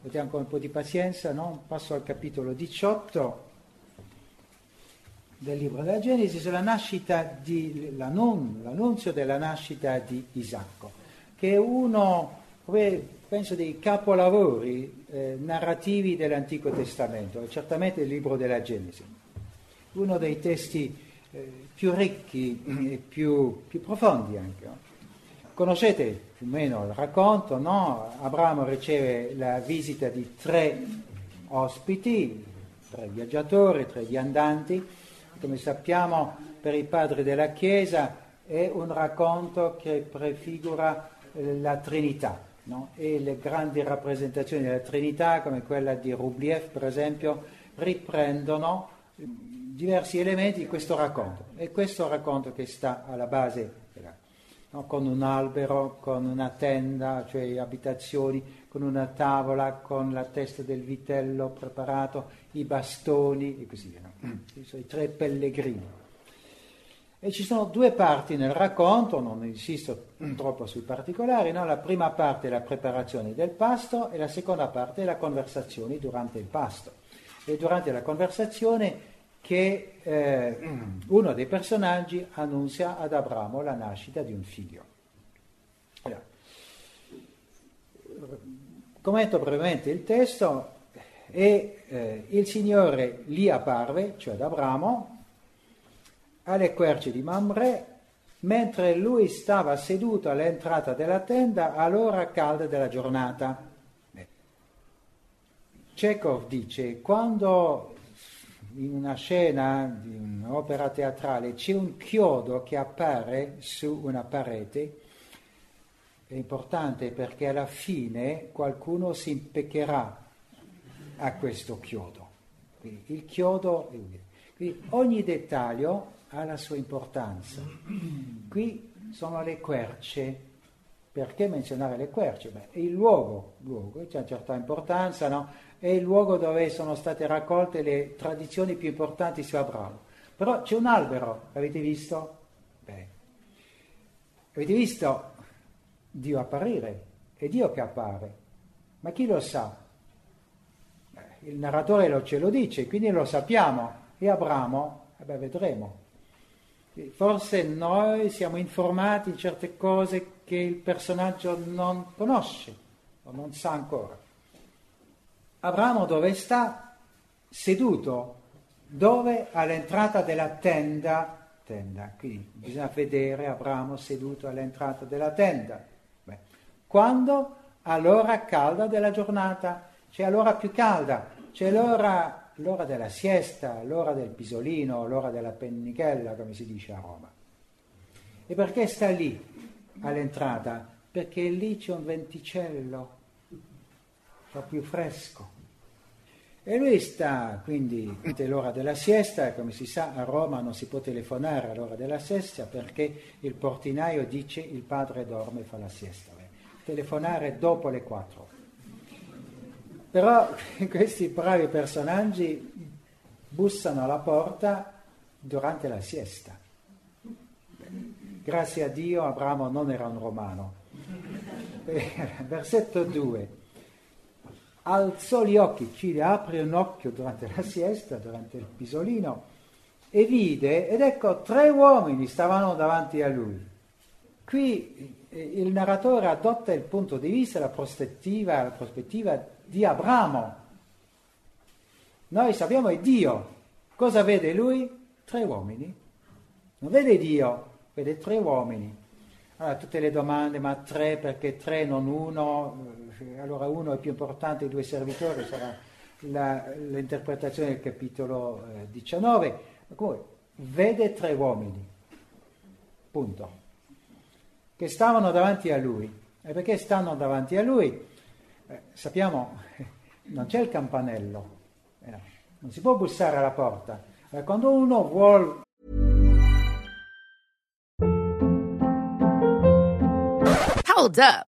vediamo con un po' di pazienza, no? passo al capitolo 18 del libro della Genesi sulla nascita di, l'annunzio della nascita di Isacco, che è uno, penso, dei capolavori eh, narrativi dell'Antico Testamento, certamente il libro della Genesi, uno dei testi eh, più ricchi e più, più profondi anche. No? Conoscete più o meno il racconto, no? Abramo riceve la visita di tre ospiti, tre viaggiatori, tre viandanti, come sappiamo per i padri della Chiesa è un racconto che prefigura eh, la Trinità no? e le grandi rappresentazioni della Trinità come quella di Rubliev per esempio riprendono diversi elementi di questo racconto e questo racconto che sta alla base no? con un albero, con una tenda, cioè abitazioni, con una tavola, con la testa del vitello preparato, i bastoni e così via. No? I tre pellegrini. E ci sono due parti nel racconto, non insisto troppo sui particolari, no? la prima parte è la preparazione del pasto e la seconda parte è la conversazione durante il pasto. E durante la conversazione che eh, uno dei personaggi annunzia ad Abramo la nascita di un figlio. Allora, commento brevemente il testo e eh, il Signore gli apparve, cioè ad Abramo, alle querce di Mamre, mentre lui stava seduto all'entrata della tenda all'ora calda della giornata. Chekhov dice, quando in una scena di un'opera teatrale c'è un chiodo che appare su una parete, è importante perché alla fine qualcuno si impeccherà a questo chiodo. Quindi il chiodo è utile. Quindi ogni dettaglio ha la sua importanza. Qui sono le querce perché menzionare le querce? Beh, il luogo, luogo c'è una certa importanza, no? È il luogo dove sono state raccolte le tradizioni più importanti su Abramo. Però c'è un albero, avete visto? Beh, avete visto Dio apparire? È Dio che appare. Ma chi lo sa? Il narratore lo, ce lo dice, quindi lo sappiamo. E Abramo, eh beh, vedremo. Forse noi siamo informati in certe cose che il personaggio non conosce o non sa ancora. Abramo dove sta? Seduto. Dove? All'entrata della tenda. Tenda. Quindi bisogna vedere Abramo seduto all'entrata della tenda. Beh. Quando? All'ora calda della giornata. C'è l'ora più calda, c'è l'ora, l'ora della siesta, l'ora del pisolino, l'ora della pennichella, come si dice a Roma. E perché sta lì? all'entrata, perché lì c'è un venticello, fa più fresco. E lui sta, quindi, l'ora della siesta, come si sa a Roma non si può telefonare all'ora della siesta perché il portinaio dice il padre dorme e fa la siesta. Telefonare dopo le quattro. Però questi bravi personaggi bussano alla porta durante la siesta. Grazie a Dio Abramo non era un romano. Versetto 2. Alzò gli occhi, ci apre un occhio durante la siesta, durante il pisolino, e vide, ed ecco, tre uomini stavano davanti a lui. Qui eh, il narratore adotta il punto di vista, la prospettiva, la prospettiva di Abramo. Noi sappiamo è Dio. Cosa vede lui? Tre uomini. Non vede Dio, vede tre uomini. Allora, tutte le domande, ma tre perché tre, non uno? Eh, allora uno è più importante dei due servitori, sarà la, l'interpretazione del capitolo eh, 19. Comunque, vede tre uomini, punto, che stavano davanti a lui. E perché stanno davanti a lui? Eh, sappiamo, non c'è il campanello, eh, non si può bussare alla porta. Eh, quando uno vuole Hold up.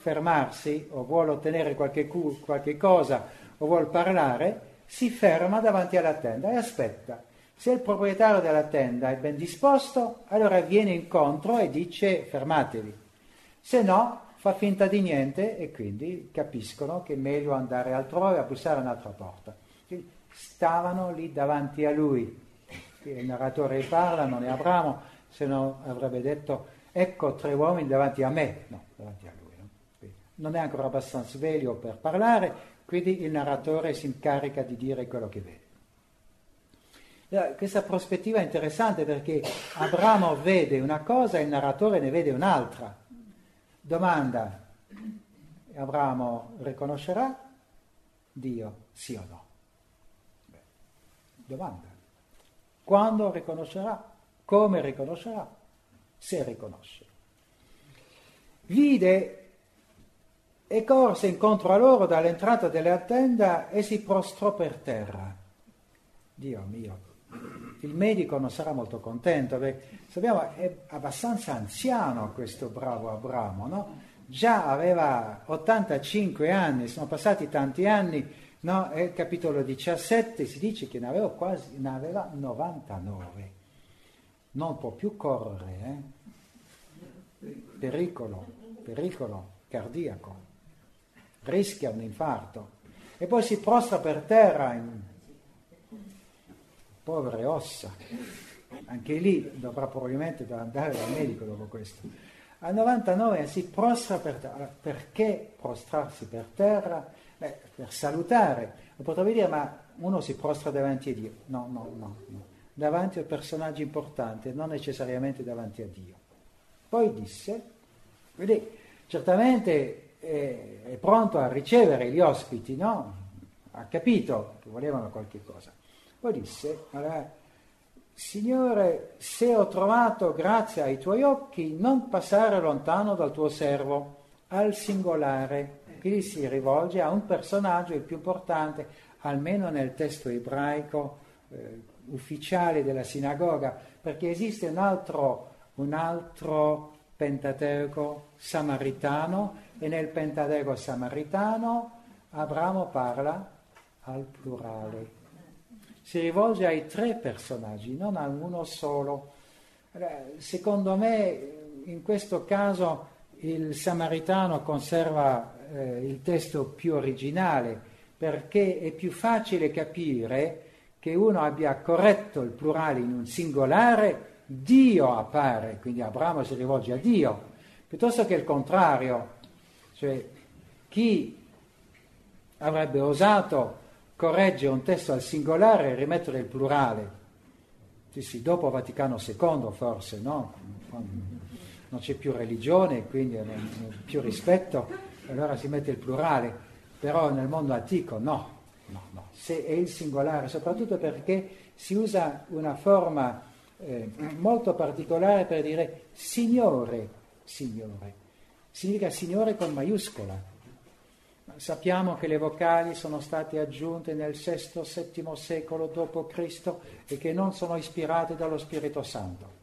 Fermarsi o vuole ottenere qualche, cu- qualche cosa o vuole parlare, si ferma davanti alla tenda e aspetta. Se il proprietario della tenda è ben disposto, allora viene incontro e dice fermatevi. Se no, fa finta di niente e quindi capiscono che è meglio andare altrove a bussare un'altra porta. Quindi stavano lì davanti a lui. Il narratore parla, non è Abramo, se no avrebbe detto ecco tre uomini davanti a me. No, non è ancora abbastanza sveglio per parlare, quindi il narratore si incarica di dire quello che vede. Questa prospettiva è interessante perché Abramo vede una cosa e il narratore ne vede un'altra. Domanda, Abramo riconoscerà Dio, sì o no? Beh, domanda. Quando riconoscerà? Come riconoscerà? Se riconosce. Vide e corse incontro a loro dall'entrata della tenda e si prostrò per terra. Dio mio, il medico non sarà molto contento, perché sappiamo è abbastanza anziano questo bravo Abramo, no? Già aveva 85 anni, sono passati tanti anni, no? E il capitolo 17 si dice che ne aveva quasi, ne aveva 99. Non può più correre, eh? Pericolo, pericolo cardiaco. Rischia un infarto. E poi si prostra per terra in povere ossa. Anche lì dovrà probabilmente andare dal medico dopo questo. A 99 si prostra per terra. Perché prostrarsi per terra? Beh, per salutare. Lo potrei dire, ma uno si prostra davanti a Dio. No, no, no, no. Davanti a un personaggio importante, non necessariamente davanti a Dio. Poi disse, vedi, certamente è, è pronto a ricevere gli ospiti, no? Ha capito che volevano qualche cosa. Poi disse, allora, Signore, se ho trovato grazia ai tuoi occhi, non passare lontano dal tuo servo, al singolare. Quindi si rivolge a un personaggio il più importante, almeno nel testo ebraico eh, ufficiale della sinagoga, perché esiste un altro, un altro Pentateuco samaritano e nel Pentateuco samaritano Abramo parla al plurale si rivolge ai tre personaggi, non a uno solo. Secondo me in questo caso il samaritano conserva eh, il testo più originale perché è più facile capire che uno abbia corretto il plurale in un singolare, Dio appare, quindi Abramo si rivolge a Dio, piuttosto che il contrario, cioè chi avrebbe osato corregge un testo al singolare e rimettere il plurale. Sì, sì, dopo Vaticano II forse, no? Non c'è più religione, quindi non c'è più rispetto, allora si mette il plurale, però nel mondo antico no, no, no. Se è il singolare, soprattutto perché si usa una forma eh, molto particolare per dire signore, signore. Significa signore con maiuscola, Sappiamo che le vocali sono state aggiunte nel VI-VII secolo d.C. e che non sono ispirate dallo Spirito Santo.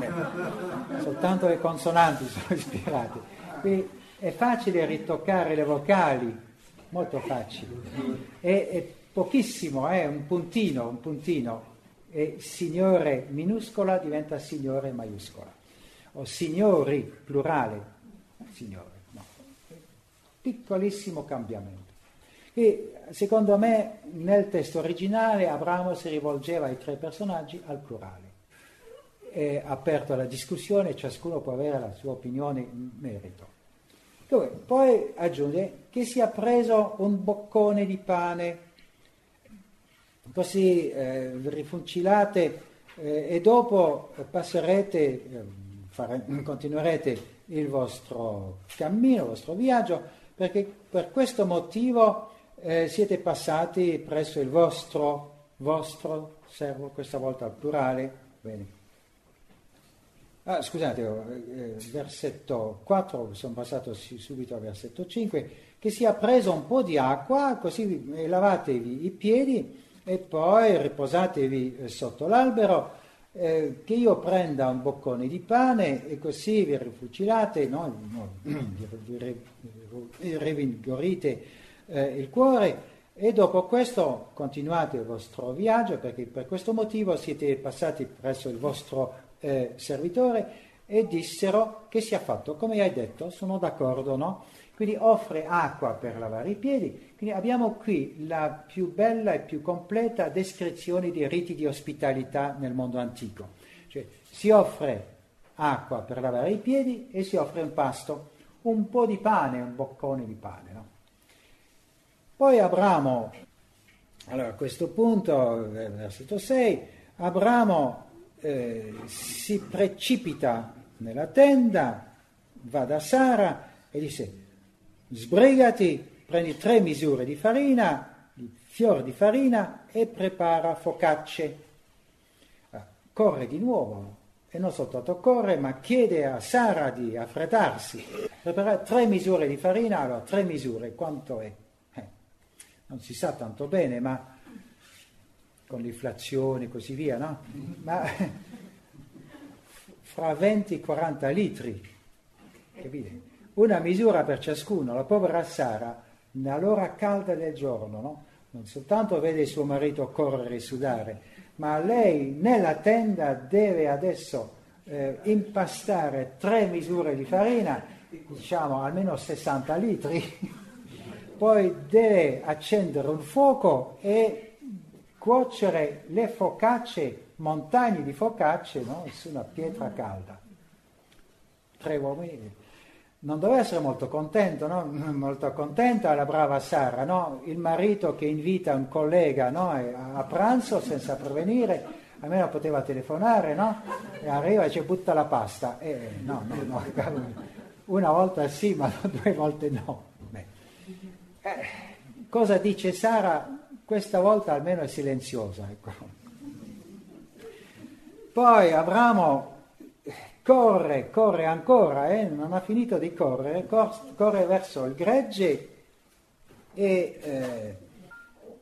Eh, soltanto le consonanti sono ispirate. Quindi è facile ritoccare le vocali, molto facile. È, è pochissimo, è eh, un puntino, un puntino. E signore minuscola diventa signore maiuscola. O signori, plurale, signore piccolissimo cambiamento. E secondo me nel testo originale Abramo si rivolgeva ai tre personaggi al plurale. È aperto alla discussione, ciascuno può avere la sua opinione in merito. Dove poi aggiunge che sia preso un boccone di pane, così eh, rifucilate eh, e dopo passerete, eh, fare, continuerete il vostro cammino, il vostro viaggio perché per questo motivo eh, siete passati presso il vostro, vostro servo, questa volta al plurale. Bene. Ah, scusate, eh, versetto 4, sono passato subito al versetto 5, che sia preso un po' di acqua, così eh, lavatevi i piedi e poi riposatevi eh, sotto l'albero, eh, che io prenda un boccone di pane e così vi rifucilate, no? Vi, rivigorite eh, il cuore e dopo questo continuate il vostro viaggio perché per questo motivo siete passati presso il vostro eh, servitore e dissero che sia fatto come hai detto, sono d'accordo, no? Quindi offre acqua per lavare i piedi. Quindi abbiamo qui la più bella e più completa descrizione dei riti di ospitalità nel mondo antico. Cioè si offre acqua per lavare i piedi e si offre un pasto un po' di pane, un boccone di pane. No? Poi Abramo, allora a questo punto, versetto 6, Abramo eh, si precipita nella tenda, va da Sara e dice, sbrigati, prendi tre misure di farina, di fior di farina e prepara focacce. Corre di nuovo, e non soltanto corre, ma chiede a Sara di affrettarsi, preparare tre misure di farina, allora tre misure, quanto è? Eh, non si sa tanto bene, ma con l'inflazione e così via, no? Ma fra 20 e 40 litri, capite? Una misura per ciascuno, la povera Sara, nell'ora calda del giorno, no? Non soltanto vede suo marito correre e sudare, ma lei nella tenda deve adesso eh, impastare tre misure di farina diciamo almeno 60 litri, poi deve accendere un fuoco e cuocere le focacce, montagne di focacce no? su una pietra calda. Tre uomini. Non doveva essere molto contento, no? molto contenta la brava Sara, no? il marito che invita un collega no? a pranzo senza prevenire, almeno poteva telefonare? E arriva e ci butta la pasta. E, no, una volta sì, ma due volte no. Eh, cosa dice Sara? Questa volta almeno è silenziosa. Ecco. Poi Abramo corre, corre ancora, eh? non ha finito di correre, cor- corre verso il gregge e eh,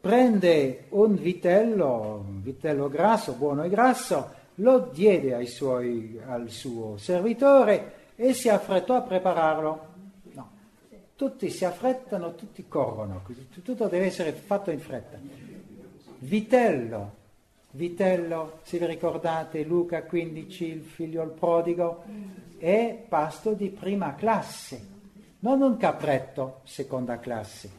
prende un vitello, un vitello grasso, buono e grasso, lo diede suoi, al suo servitore e si affrettò a prepararlo. No, tutti si affrettano, tutti corrono, tutto deve essere fatto in fretta. Vitello, vitello, se vi ricordate Luca 15, il figlio il prodigo, è pasto di prima classe, non un capretto seconda classe,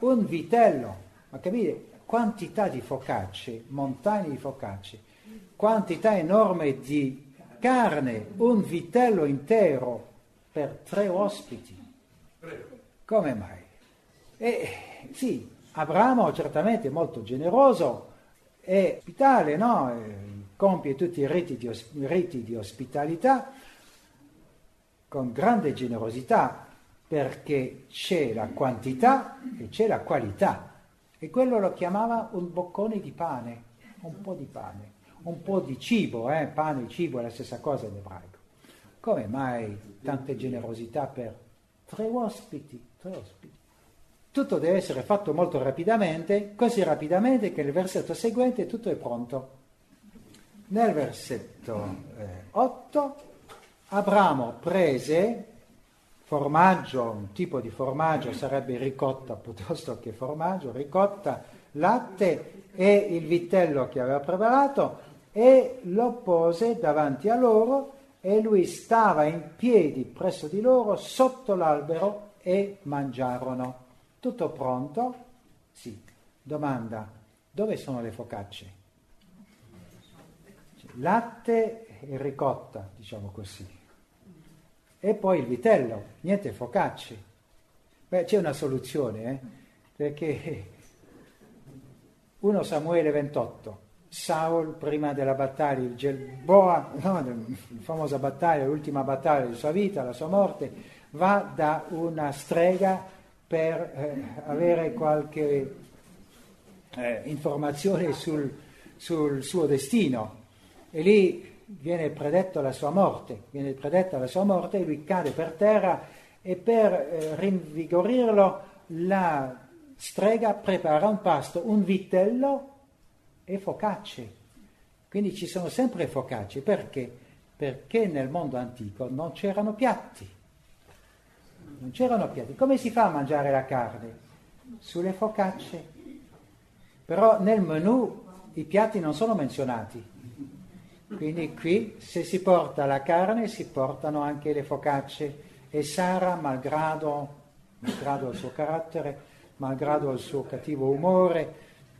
un vitello ma capite quantità di focacce, montagne di focacce, quantità enorme di carne, un vitello intero per tre ospiti. Come mai? E sì, Abramo certamente è molto generoso e ospitale, no? compie tutti i riti di, os- riti di ospitalità con grande generosità perché c'è la quantità e c'è la qualità. E quello lo chiamava un boccone di pane, un po' di pane, un po' di cibo, eh? pane e cibo è la stessa cosa in ebraico. Come mai tante generosità per tre ospiti? Tre ospiti. Tutto deve essere fatto molto rapidamente, così rapidamente che nel versetto seguente tutto è pronto. Nel versetto eh, 8 Abramo prese formaggio, un tipo di formaggio sarebbe ricotta piuttosto che formaggio, ricotta, latte e il vitello che aveva preparato e lo pose davanti a loro e lui stava in piedi presso di loro sotto l'albero e mangiarono. Tutto pronto? Sì. Domanda, dove sono le focacce? Latte e ricotta, diciamo così e poi il vitello, niente focacci. Beh, c'è una soluzione, eh? perché 1 Samuele 28, Saul prima della battaglia, il Gelboa, no, la famosa battaglia, l'ultima battaglia della sua vita, la sua morte, va da una strega per eh, avere qualche eh, informazione sul, sul suo destino. E lì viene predetto la sua morte, viene predetta la sua morte, lui cade per terra e per eh, rinvigorirlo la strega prepara un pasto, un vitello e focacce. Quindi ci sono sempre focacce, perché? Perché nel mondo antico non c'erano piatti. Non c'erano piatti. Come si fa a mangiare la carne? Sulle focacce. Però nel menù i piatti non sono menzionati. Quindi qui se si porta la carne si portano anche le focacce e Sara, malgrado, malgrado il suo carattere, malgrado il suo cattivo umore,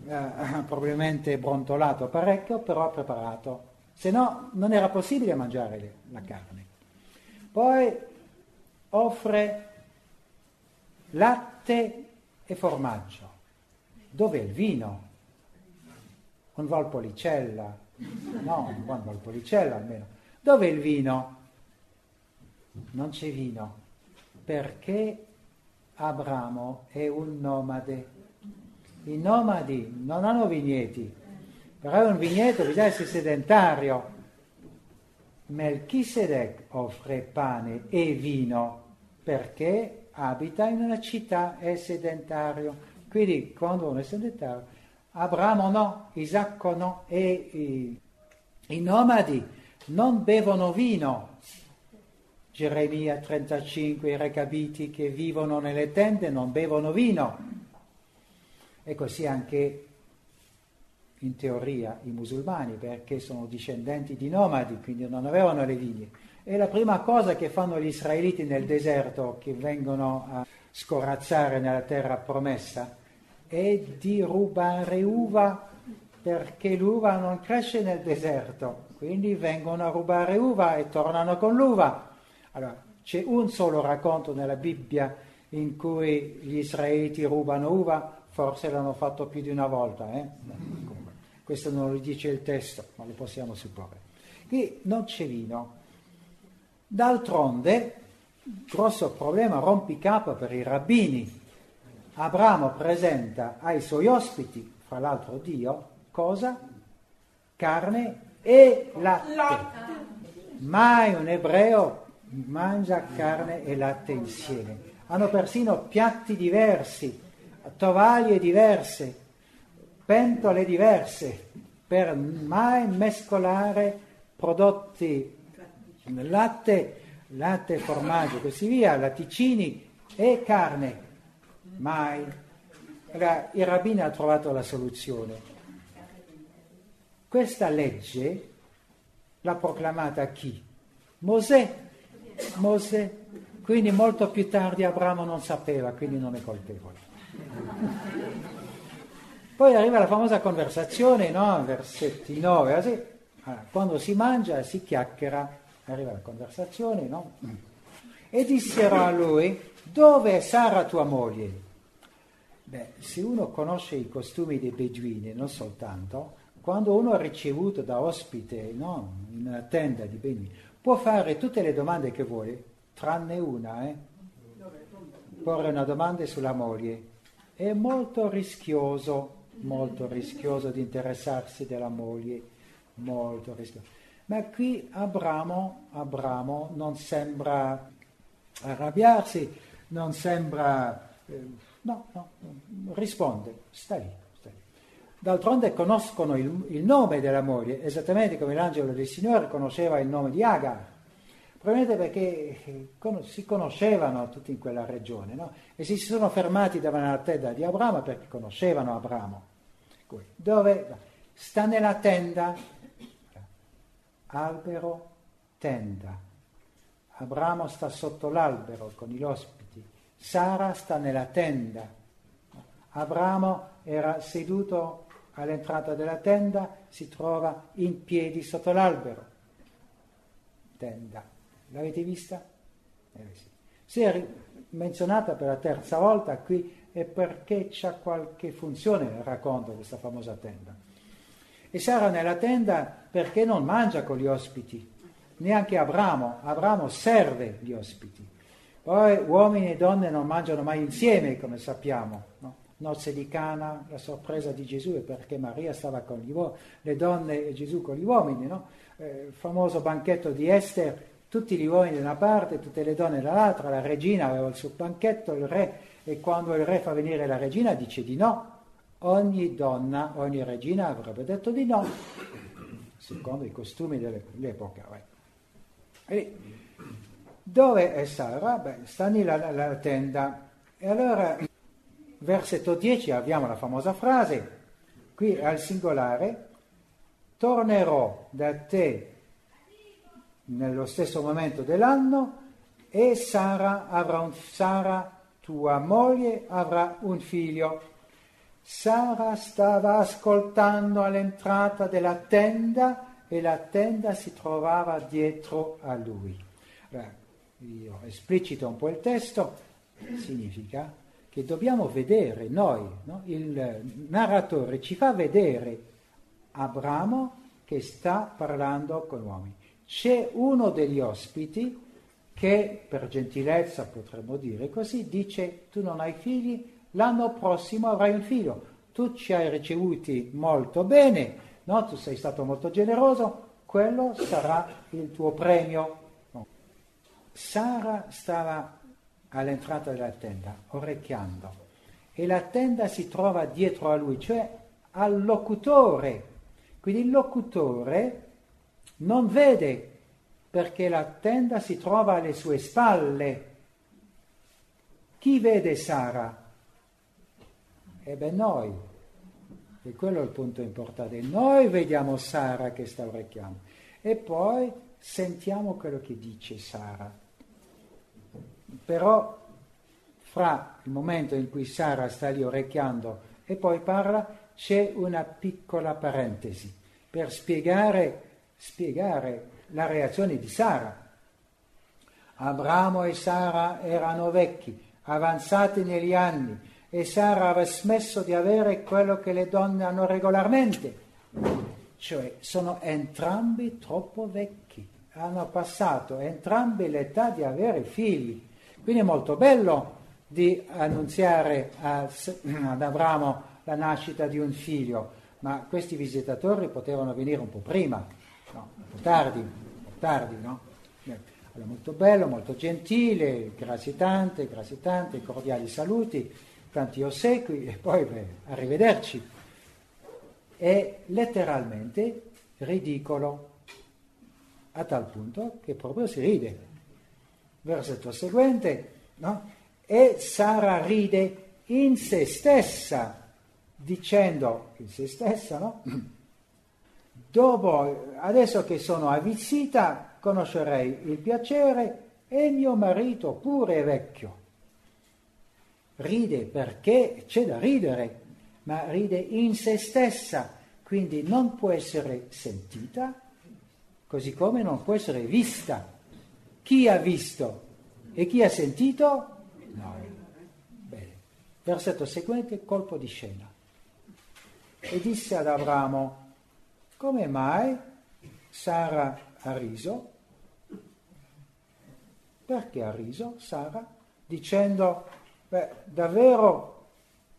eh, probabilmente brontolato parecchio, però ha preparato. Se no non era possibile mangiare la carne. Poi offre latte e formaggio. Dove il vino? Un Valpolicella, No, un buon Valpolicella almeno. Dov'è il vino? Non c'è vino, perché Abramo è un nomade. I nomadi non hanno vigneti, però è un vigneto bisogna essere sedentario. Melchisedec offre pane e vino perché abita in una città, è sedentario. Quindi quando uno è sedentario Abramo no, Isacco no e i, i nomadi non bevono vino. Geremia 35, i recabiti che vivono nelle tende non bevono vino. E così anche in teoria i musulmani perché sono discendenti di nomadi, quindi non avevano le vigne. E la prima cosa che fanno gli israeliti nel deserto, che vengono a scorazzare nella terra promessa, è di rubare uva perché l'uva non cresce nel deserto, quindi vengono a rubare uva e tornano con l'uva. Allora, c'è un solo racconto nella Bibbia in cui gli israeliti rubano uva, forse l'hanno fatto più di una volta. Eh? Questo non lo dice il testo, ma lo possiamo supporre. Qui non c'è vino. D'altronde, grosso problema rompicapo per i rabbini. Abramo presenta ai suoi ospiti, fra l'altro Dio, cosa? Carne e latte. Mai un ebreo mangia carne e latte insieme hanno persino piatti diversi, tovaglie diverse, pentole diverse, per mai mescolare prodotti, latte, latte, formaggio così via, latticini e carne. Mai. Allora, il rabbino ha trovato la soluzione. Questa legge l'ha proclamata chi? Mosè. Mosè quindi molto più tardi Abramo non sapeva, quindi non è colpevole. Poi arriva la famosa conversazione, no? Versetti 9, così. Allora, quando si mangia si chiacchiera, arriva la conversazione, no? E dissero a lui, dove è Sara tua moglie? Beh, se uno conosce i costumi dei beduini, non soltanto, quando uno è ricevuto da ospite no? in una tenda di beduini, può fare tutte le domande che vuole, tranne una, eh? porre una domanda sulla moglie. È molto rischioso, molto rischioso di interessarsi della moglie, molto rischioso. Ma qui Abramo, Abramo non sembra arrabbiarsi, non sembra... Eh, no, no, risponde, sta lì. Sta lì. D'altronde conoscono il, il nome della moglie, esattamente come l'angelo del Signore conosceva il nome di Agar Probabilmente perché eh, si conoscevano tutti in quella regione, no? E si sono fermati davanti alla tenda di Abramo perché conoscevano Abramo. Dove sta nella tenda, albero, tenda. Abramo sta sotto l'albero con gli ospiti. Sara sta nella tenda. Abramo era seduto all'entrata della tenda, si trova in piedi sotto l'albero. Tenda. L'avete vista? Eh, sì. Se è menzionata per la terza volta qui è perché c'ha qualche funzione nel racconto questa famosa tenda. E Sara nella tenda perché non mangia con gli ospiti, neanche Abramo. Abramo serve gli ospiti. Poi uomini e donne non mangiano mai insieme, come sappiamo. No? Nozze di Cana, la sorpresa di Gesù è perché Maria stava con gli uomini, le donne e Gesù con gli uomini. No? Eh, il famoso banchetto di Esther tutti gli uomini da una parte, tutte le donne dall'altra, la regina aveva il suo banchetto, il re, e quando il re fa venire la regina dice di no. Ogni donna, ogni regina avrebbe detto di no, secondo i costumi dell'epoca. E dove è Sara? Beh, sta lì la, la, tenda. E allora, versetto 10, abbiamo la famosa frase, qui al singolare, tornerò da te nello stesso momento dell'anno e Sara un Sara tua moglie avrà un figlio. Sara stava ascoltando all'entrata della tenda e la tenda si trovava dietro a lui. io esplicito un po' il testo, significa che dobbiamo vedere noi, no? il narratore ci fa vedere Abramo che sta parlando con uomini. C'è uno degli ospiti che, per gentilezza potremmo dire così, dice tu non hai figli, l'anno prossimo avrai un figlio. Tu ci hai ricevuti molto bene, no? tu sei stato molto generoso, quello sarà il tuo premio. No. Sara stava all'entrata della tenda, orecchiando, e la tenda si trova dietro a lui, cioè al locutore. Quindi il locutore non vede perché la tenda si trova alle sue spalle. Chi vede Sara? E beh noi. E quello è il punto importante. Noi vediamo Sara che sta orecchiando e poi sentiamo quello che dice Sara. Però fra il momento in cui Sara sta lì orecchiando e poi parla, c'è una piccola parentesi per spiegare, spiegare la reazione di Sara. Abramo e Sara erano vecchi, avanzati negli anni, e Sara aveva smesso di avere quello che le donne hanno regolarmente, cioè sono entrambi troppo vecchi, hanno passato entrambi l'età di avere figli. Quindi è molto bello di annunziare ad Abramo la nascita di un figlio, ma questi visitatori potevano venire un po' prima, no, un po' tardi, un po' tardi, no? Allora, molto bello, molto gentile, grazie tante, grazie tante, cordiali saluti, tanti ossequi e poi beh, arrivederci. È letteralmente ridicolo, a tal punto che proprio si ride. Versetto seguente, no? E Sara ride in se stessa, dicendo in se stessa, no? Dopo, adesso che sono avvizzita, conoscerei il piacere e mio marito pure è vecchio. Ride perché c'è da ridere, ma ride in se stessa, quindi non può essere sentita, così come non può essere vista. Chi ha visto e chi ha sentito Noi. Bene. Versetto seguente, colpo di scena. E disse ad Abramo, come mai Sara ha riso? Perché ha riso Sara? Dicendo, beh, davvero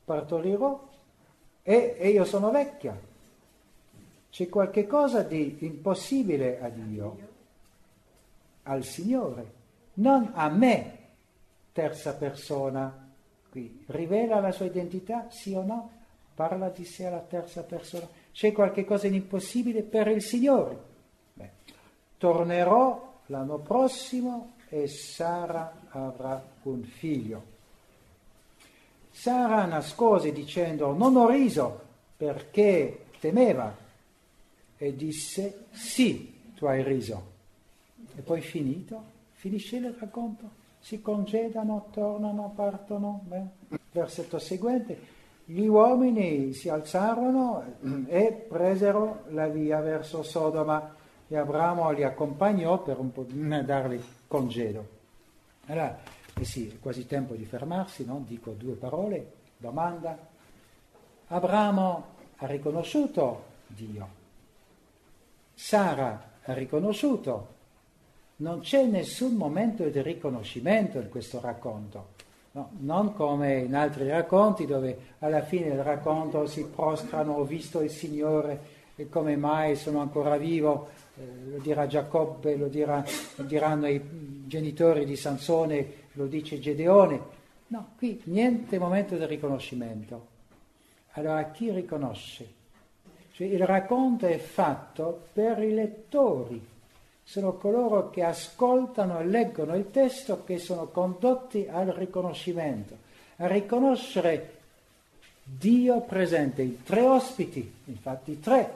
partorirò e, e io sono vecchia. C'è qualche cosa di impossibile a Dio, al Signore, non a me terza persona qui. Rivela la sua identità, sì o no? Parla di sé alla terza persona. C'è qualche cosa di impossibile per il Signore. Beh, tornerò l'anno prossimo e Sara avrà un figlio. Sara nascose dicendo non ho riso perché temeva e disse sì, tu hai riso. E poi finito, finisce il racconto si congedano, tornano, partono. Beh. Versetto seguente, gli uomini si alzarono e presero la via verso Sodoma e Abramo li accompagnò per un po' dargli congedo. Allora, eh sì, è quasi tempo di fermarsi, no? dico due parole, domanda. Abramo ha riconosciuto Dio, Sara ha riconosciuto non c'è nessun momento di riconoscimento in questo racconto, no, non come in altri racconti dove alla fine del racconto si prostrano, ho visto il Signore e come mai sono ancora vivo, eh, lo dirà Giacobbe, lo, dirà, lo diranno i genitori di Sansone, lo dice Gedeone. No, qui niente momento di riconoscimento. Allora chi riconosce? Cioè, il racconto è fatto per i lettori sono coloro che ascoltano e leggono il testo che sono condotti al riconoscimento, a riconoscere Dio presente, i tre ospiti, infatti tre,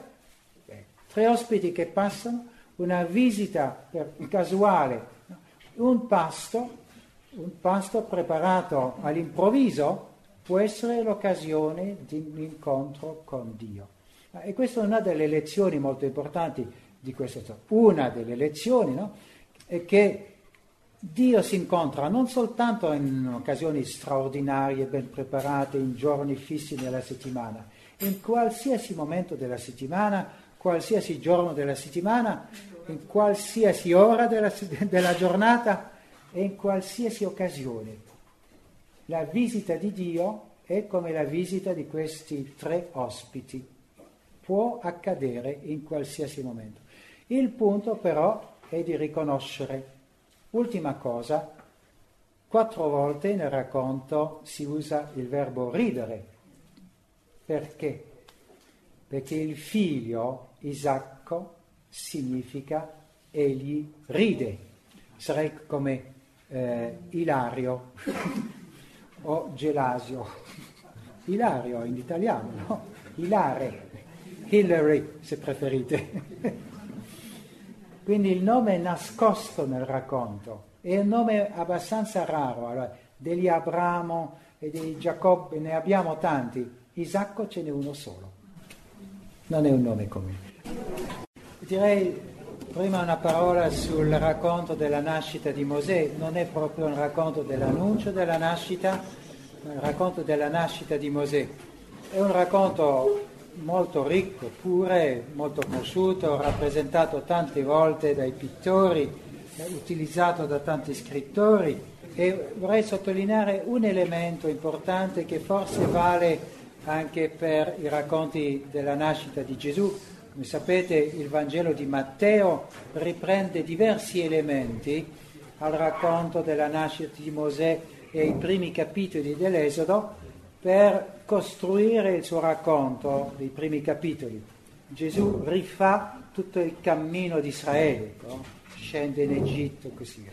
eh, tre ospiti che passano, una visita casuale, un pasto, un pasto preparato all'improvviso può essere l'occasione di un incontro con Dio. E questa è una delle lezioni molto importanti di questa storia. Una delle lezioni no? è che Dio si incontra non soltanto in occasioni straordinarie, ben preparate, in giorni fissi della settimana, in qualsiasi momento della settimana, qualsiasi giorno della settimana, in qualsiasi ora della, della giornata e in qualsiasi occasione. La visita di Dio è come la visita di questi tre ospiti. Può accadere in qualsiasi momento. Il punto però è di riconoscere. Ultima cosa, quattro volte nel racconto si usa il verbo ridere. Perché? Perché il figlio Isacco significa egli ride. Sarei come eh, Ilario o Gelasio. Ilario in italiano, no? Hilare, Hillary se preferite. Quindi il nome è nascosto nel racconto, è un nome abbastanza raro, allora, degli Abramo e di Giacobbe ne abbiamo tanti, Isacco ce n'è uno solo, non è un nome comune. Direi prima una parola sul racconto della nascita di Mosè, non è proprio un racconto dell'annuncio della nascita, ma il racconto della nascita di Mosè. È un racconto molto ricco, pure, molto conosciuto, rappresentato tante volte dai pittori, utilizzato da tanti scrittori e vorrei sottolineare un elemento importante che forse vale anche per i racconti della nascita di Gesù. Come sapete il Vangelo di Matteo riprende diversi elementi al racconto della nascita di Mosè e ai primi capitoli dell'Esodo per costruire il suo racconto dei primi capitoli. Gesù rifà tutto il cammino di Israele, no? scende in Egitto così via.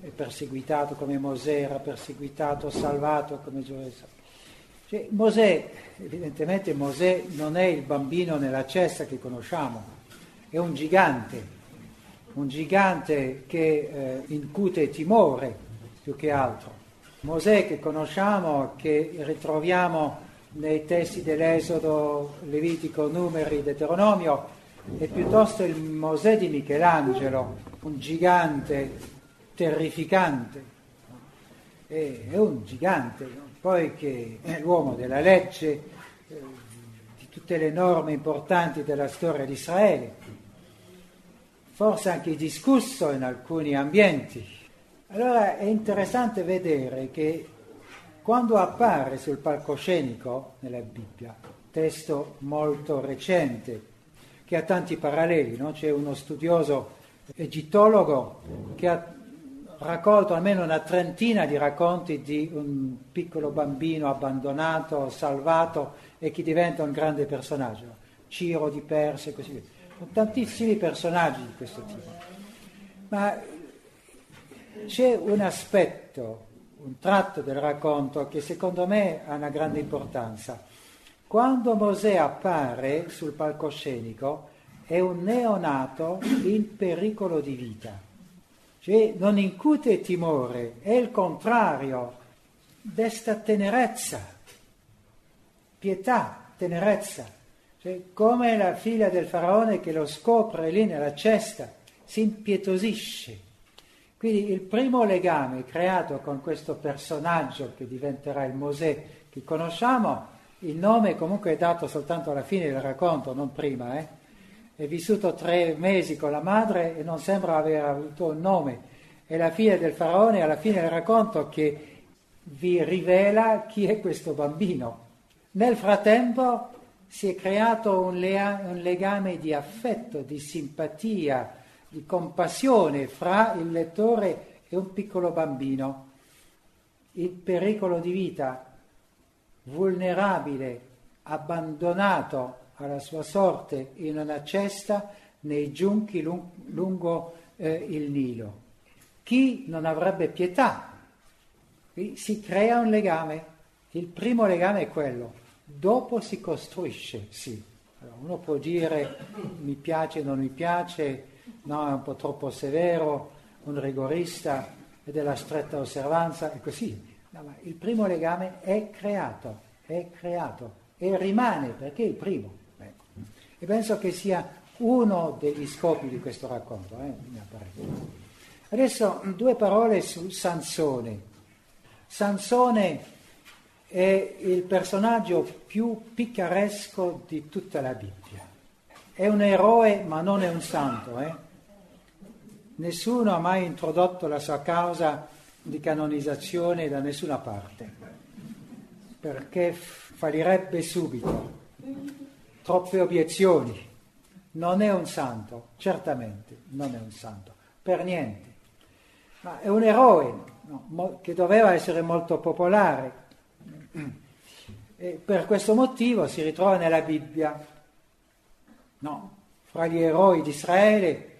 È perseguitato come Mosè, era perseguitato, salvato come Giuseppe. Cioè, Mosè, evidentemente Mosè non è il bambino nella cesta che conosciamo, è un gigante, un gigante che eh, incute timore più che altro. Mosè che conosciamo, che ritroviamo nei testi dell'Esodo, Levitico, Numeri, Deuteronomio, è piuttosto il Mosè di Michelangelo, un gigante terrificante. È un gigante, poi che l'uomo della legge, eh, di tutte le norme importanti della storia di Israele, forse anche discusso in alcuni ambienti allora è interessante vedere che quando appare sul palcoscenico nella Bibbia, testo molto recente, che ha tanti paralleli, no? c'è uno studioso egittologo che ha raccolto almeno una trentina di racconti di un piccolo bambino abbandonato, salvato e che diventa un grande personaggio, Ciro di Persia e così via. Sono tantissimi personaggi di questo tipo. Ma c'è un aspetto, un tratto del racconto che secondo me ha una grande importanza. Quando Mosè appare sul palcoscenico è un neonato in pericolo di vita, cioè non incute timore, è il contrario, desta tenerezza, pietà, tenerezza, cioè, come la figlia del faraone che lo scopre lì nella cesta, si impietosisce. Quindi il primo legame creato con questo personaggio che diventerà il Mosè che conosciamo, il nome comunque è dato soltanto alla fine del racconto, non prima, eh? È vissuto tre mesi con la madre e non sembra aver avuto un nome. È la figlia del faraone alla fine del racconto che vi rivela chi è questo bambino. Nel frattempo si è creato un, lea- un legame di affetto, di simpatia, di compassione fra il lettore e un piccolo bambino. Il pericolo di vita, vulnerabile, abbandonato alla sua sorte in una cesta nei giunchi lung- lungo eh, il Nilo. Chi non avrebbe pietà? Si crea un legame. Il primo legame è quello, dopo si costruisce, sì. Allora, uno può dire mi piace, non mi piace, no, è un po' troppo severo, un rigorista e della stretta osservanza e così. No, ma il primo legame è creato, è creato e rimane perché è il primo. E penso che sia uno degli scopi di questo racconto. Eh, Adesso due parole su Sansone. Sansone è il personaggio più picaresco di tutta la Bibbia. È un eroe ma non è un santo. Eh? Nessuno ha mai introdotto la sua causa di canonizzazione da nessuna parte, perché fallirebbe subito. Troppe obiezioni. Non è un santo, certamente non è un santo, per niente. Ma è un eroe no, che doveva essere molto popolare. E per questo motivo si ritrova nella Bibbia. No, fra gli eroi di Israele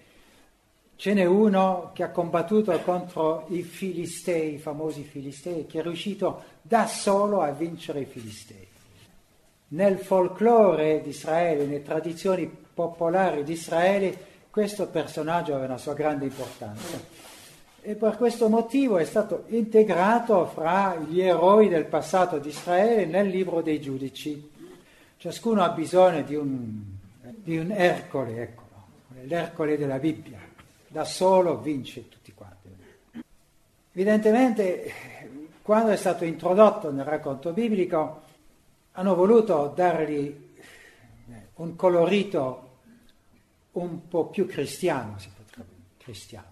Ce n'è uno che ha combattuto contro i Filistei, i famosi Filistei, che è riuscito da solo a vincere i Filistei. Nel folklore di Israele, nelle tradizioni popolari di Israele, questo personaggio aveva una sua grande importanza. E per questo motivo è stato integrato fra gli eroi del passato di Israele nel libro dei giudici. Ciascuno ha bisogno di un, di un Ercole, ecco, l'Ercole della Bibbia. Da solo vince tutti quanti. Evidentemente, quando è stato introdotto nel racconto biblico, hanno voluto dargli un colorito un po' più cristiano, si potrebbe, cristiano.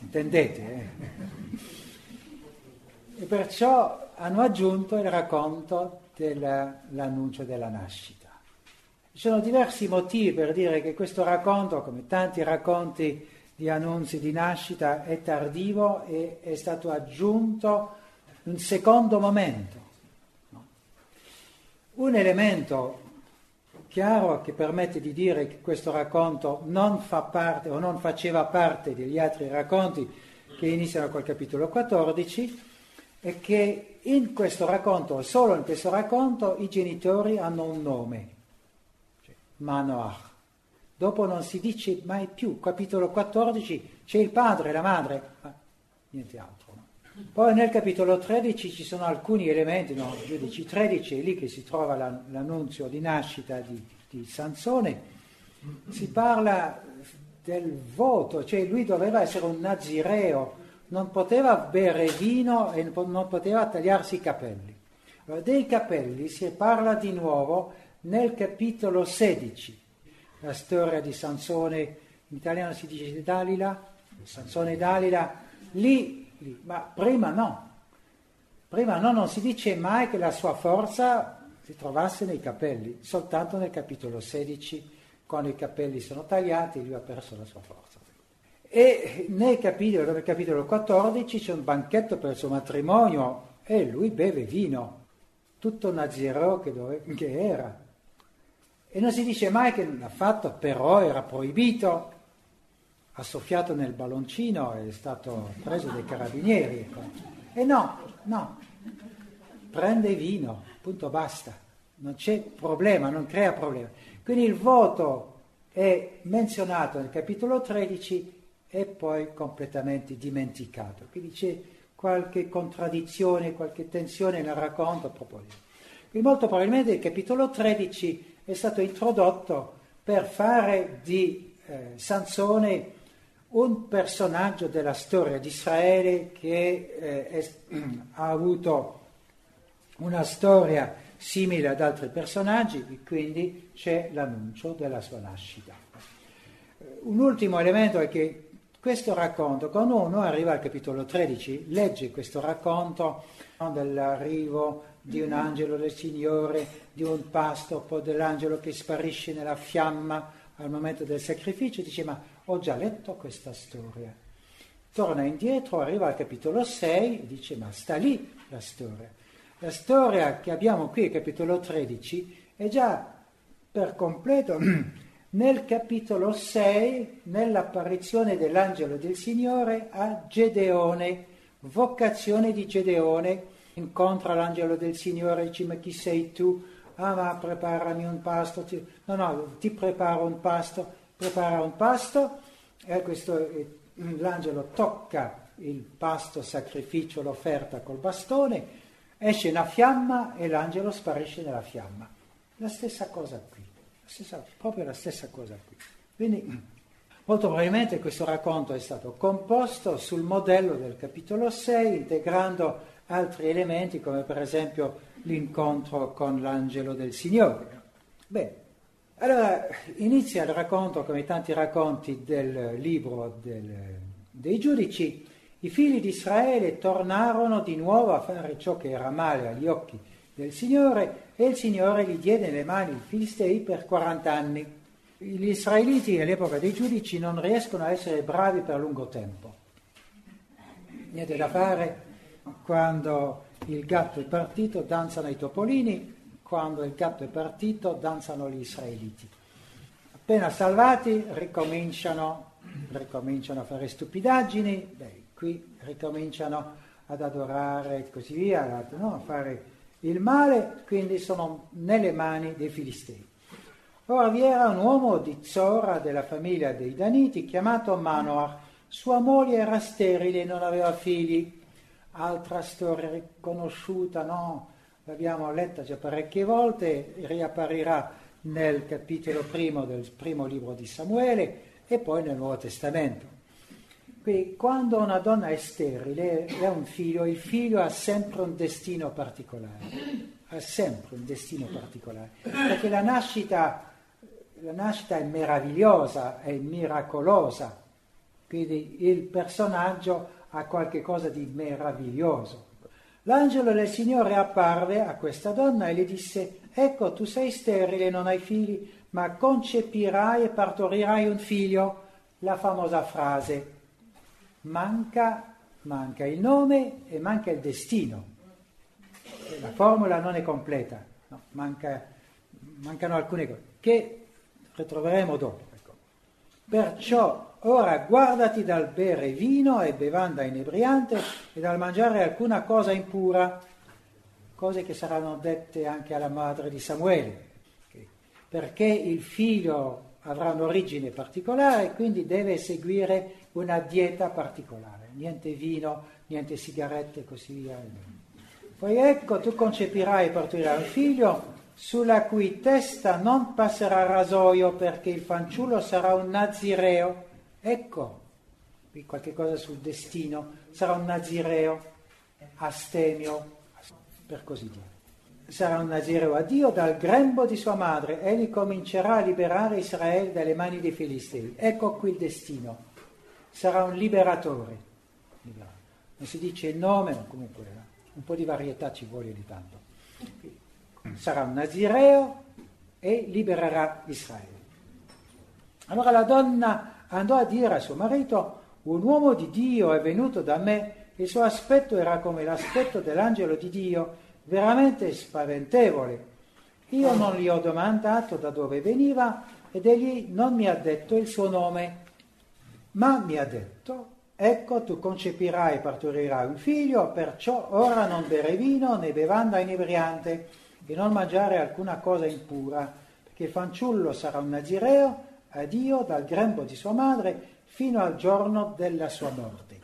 Intendete? Eh? E perciò hanno aggiunto il racconto dell'annuncio della nascita. Ci sono diversi motivi per dire che questo racconto, come tanti racconti di annunzi di nascita, è tardivo e è stato aggiunto un secondo momento. Un elemento chiaro che permette di dire che questo racconto non fa parte o non faceva parte degli altri racconti che iniziano col capitolo 14 è che in questo racconto, solo in questo racconto, i genitori hanno un nome, cioè Manoach. Dopo non si dice mai più, capitolo 14 c'è il padre e la madre, ma niente altro. Poi nel capitolo 13 ci sono alcuni elementi, no, giudici 13 è lì che si trova l'annunzio di nascita di, di Sansone, si parla del voto, cioè lui doveva essere un nazireo, non poteva bere vino e non poteva tagliarsi i capelli. Dei capelli si parla di nuovo nel capitolo 16, la storia di Sansone, in italiano si dice Dalila, Sansone Dalila, lì, lì, ma prima no. Prima no, non si dice mai che la sua forza si trovasse nei capelli, soltanto nel capitolo 16, quando i capelli sono tagliati, lui ha perso la sua forza. E nel capitolo, nel capitolo 14 c'è un banchetto per il suo matrimonio e lui beve vino, tutto nazireo che, dove, che era. E non si dice mai che l'ha fatto, però era proibito. Ha soffiato nel balloncino e è stato preso dai carabinieri. Ecco. E no, no, prende vino, punto basta. Non c'è problema, non crea problema. Quindi il voto è menzionato nel capitolo 13 e poi completamente dimenticato. Quindi c'è qualche contraddizione, qualche tensione nel racconto a proposito. Quindi molto probabilmente il capitolo 13 è stato introdotto per fare di eh, Sansone un personaggio della storia di Israele che eh, è, ha avuto una storia simile ad altri personaggi e quindi c'è l'annuncio della sua nascita. Un ultimo elemento è che questo racconto, quando uno arriva al capitolo 13, legge questo racconto dell'arrivo di un angelo del Signore, di un pasto, poi dell'angelo che sparisce nella fiamma al momento del sacrificio, dice ma ho già letto questa storia. Torna indietro, arriva al capitolo 6 e dice ma sta lì la storia. La storia che abbiamo qui, capitolo 13, è già per completo nel capitolo 6, nell'apparizione dell'angelo del Signore a Gedeone, vocazione di Gedeone, incontra l'angelo del Signore e dice ma chi sei tu? Ah ma preparami un pasto, no no ti preparo un pasto, prepara un pasto e questo, eh, l'angelo tocca il pasto sacrificio, l'offerta col bastone, esce una fiamma e l'angelo sparisce nella fiamma. La stessa cosa qui stessa, proprio la stessa cosa qui. Quindi molto probabilmente questo racconto è stato composto sul modello del capitolo 6, integrando altri elementi come per esempio l'incontro con l'angelo del Signore. Bene, allora inizia il racconto come tanti racconti del libro del, dei giudici. I figli di Israele tornarono di nuovo a fare ciò che era male agli occhi del Signore e il Signore gli diede nelle mani i Filistei per 40 anni. Gli israeliti all'epoca dei giudici non riescono a essere bravi per lungo tempo. Niente da fare, quando il gatto è partito danzano i topolini, quando il gatto è partito danzano gli israeliti. Appena salvati ricominciano, ricominciano a fare stupidaggini, beh, qui ricominciano ad adorare e così via, no? a fare Il male quindi sono nelle mani dei Filistei. Ora vi era un uomo di Zora della famiglia dei Daniti chiamato Manoah. Sua moglie era sterile e non aveva figli. Altra storia riconosciuta, no? L'abbiamo letta già parecchie volte, riapparirà nel capitolo primo del primo libro di Samuele e poi nel Nuovo Testamento. Quindi quando una donna è sterile e ha un figlio, il figlio ha sempre un destino particolare, ha sempre un destino particolare, perché la nascita la nascita è meravigliosa, è miracolosa, quindi il personaggio ha qualcosa di meraviglioso. L'angelo del Signore apparve a questa donna e le disse, ecco tu sei sterile, non hai figli, ma concepirai e partorirai un figlio. La famosa frase, manca, manca il nome e manca il destino. La formula non è completa, no, manca, mancano alcune cose. Che ritroveremo dopo. Ecco. Perciò ora guardati dal bere vino e bevanda inebriante e dal mangiare alcuna cosa impura, cose che saranno dette anche alla madre di Samuele, perché il figlio avrà un'origine particolare, quindi deve seguire una dieta particolare, niente vino, niente sigarette e così via. Poi ecco, tu concepirai e partorirai un figlio sulla cui testa non passerà rasoio perché il fanciullo sarà un nazireo. Ecco, qui qualche cosa sul destino, sarà un nazireo, astemio, per così dire. Sarà un nazireo a Dio dal grembo di sua madre, egli comincerà a liberare Israele dalle mani dei Filistei. Ecco qui il destino, sarà un liberatore. Non si dice il nome, ma comunque un po' di varietà ci vuole di tanto sarà un nazireo e libererà Israele. Allora la donna andò a dire a suo marito, un uomo di Dio è venuto da me, il suo aspetto era come l'aspetto dell'angelo di Dio, veramente spaventevole. Io non gli ho domandato da dove veniva ed egli non mi ha detto il suo nome, ma mi ha detto, ecco tu concepirai e partorirai un figlio, perciò ora non bere vino né bevanda inebriante e non mangiare alcuna cosa impura, perché il fanciullo sarà un nazireo a Dio dal grembo di sua madre fino al giorno della sua morte.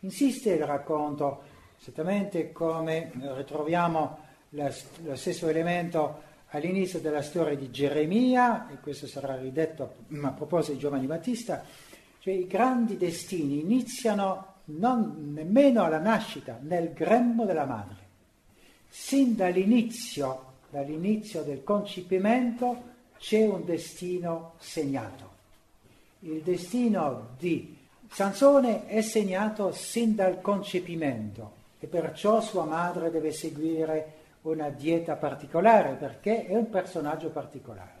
Insiste il racconto, esattamente come ritroviamo lo stesso elemento all'inizio della storia di Geremia, e questo sarà ridetto a proposito di Giovanni Battista, cioè i grandi destini iniziano non nemmeno alla nascita, nel grembo della madre sin dall'inizio, dall'inizio del concepimento c'è un destino segnato. Il destino di Sansone è segnato sin dal concepimento e perciò sua madre deve seguire una dieta particolare perché è un personaggio particolare.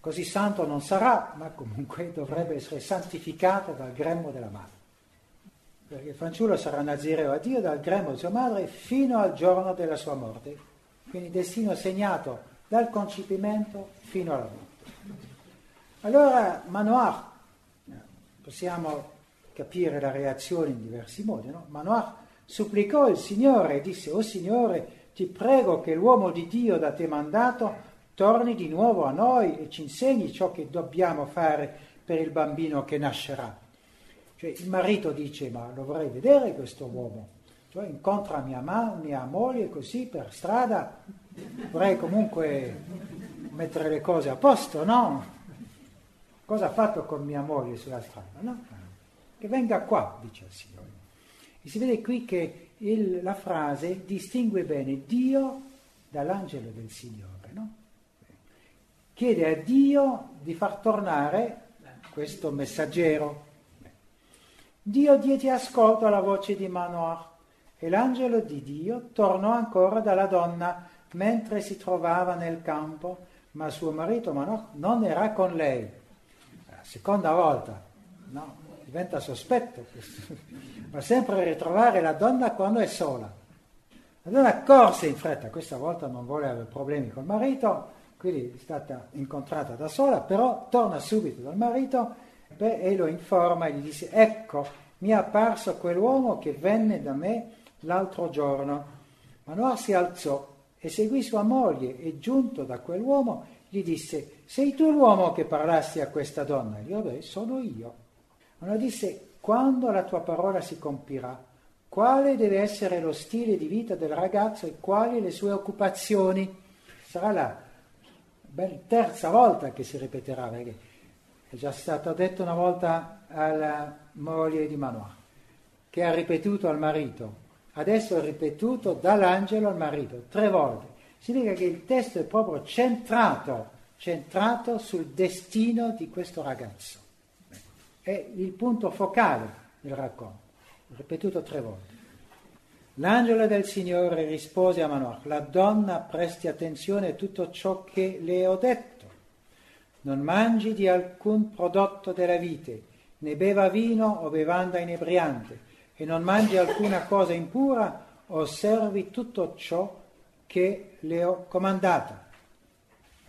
Così santo non sarà, ma comunque dovrebbe essere santificato dal grembo della madre perché il fanciullo sarà nazireo a Dio dal grembo di sua madre fino al giorno della sua morte, quindi destino segnato dal concepimento fino alla morte. Allora Manoah, possiamo capire la reazione in diversi modi, no? Manoah supplicò il Signore e disse, oh Signore, ti prego che l'uomo di Dio da te mandato torni di nuovo a noi e ci insegni ciò che dobbiamo fare per il bambino che nascerà. Cioè il marito dice ma lo vorrei vedere questo uomo, cioè incontra mia, ma- mia moglie così per strada, vorrei comunque mettere le cose a posto, no? Cosa ha fatto con mia moglie sulla strada? No? Che venga qua, dice il Signore. E si vede qui che il, la frase distingue bene Dio dall'angelo del Signore, no? Chiede a Dio di far tornare questo messaggero Dio diede ascolto alla voce di Manoah e l'angelo di Dio tornò ancora dalla donna mentre si trovava nel campo, ma suo marito Manoah non era con lei. La seconda volta, no, diventa sospetto. Ma sempre ritrovare la donna quando è sola. La donna corse in fretta, questa volta non vuole avere problemi col marito, quindi è stata incontrata da sola, però torna subito dal marito Beh, e lo informa e gli dice, ecco, mi è apparso quell'uomo che venne da me l'altro giorno. Manoah si alzò e seguì sua moglie e giunto da quell'uomo gli disse, sei tu l'uomo che parlassi a questa donna? Io beh, sono io. Manoah disse, quando la tua parola si compirà, quale deve essere lo stile di vita del ragazzo e quali le sue occupazioni? Sarà la terza volta che si ripeterà, perché è già stato detto una volta alla moglie di Manoah, che ha ripetuto al marito, adesso è ripetuto dall'angelo al marito, tre volte. Significa che il testo è proprio centrato, centrato sul destino di questo ragazzo. È il punto focale del racconto, ripetuto tre volte. L'angelo del Signore rispose a Manoach, la donna presti attenzione a tutto ciò che le ho detto. Non mangi di alcun prodotto della vite, né beva vino o bevanda inebriante, e non mangi alcuna cosa impura, osservi tutto ciò che le ho comandato.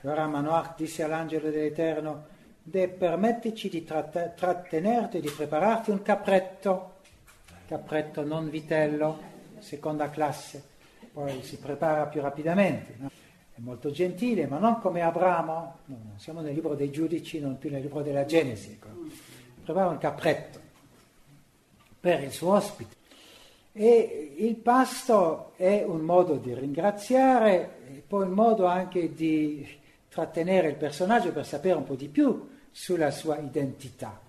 Allora Manoach disse all'angelo dell'Eterno, De permettici di tratt- trattenerti e di prepararti un capretto, capretto non vitello, seconda classe, poi si prepara più rapidamente. No? È molto gentile, ma non come Abramo, no, siamo nel libro dei giudici, non più nel libro della Genesi. Ecco. Prepara un capretto per il suo ospite. E il pasto è un modo di ringraziare, poi un modo anche di trattenere il personaggio per sapere un po' di più sulla sua identità.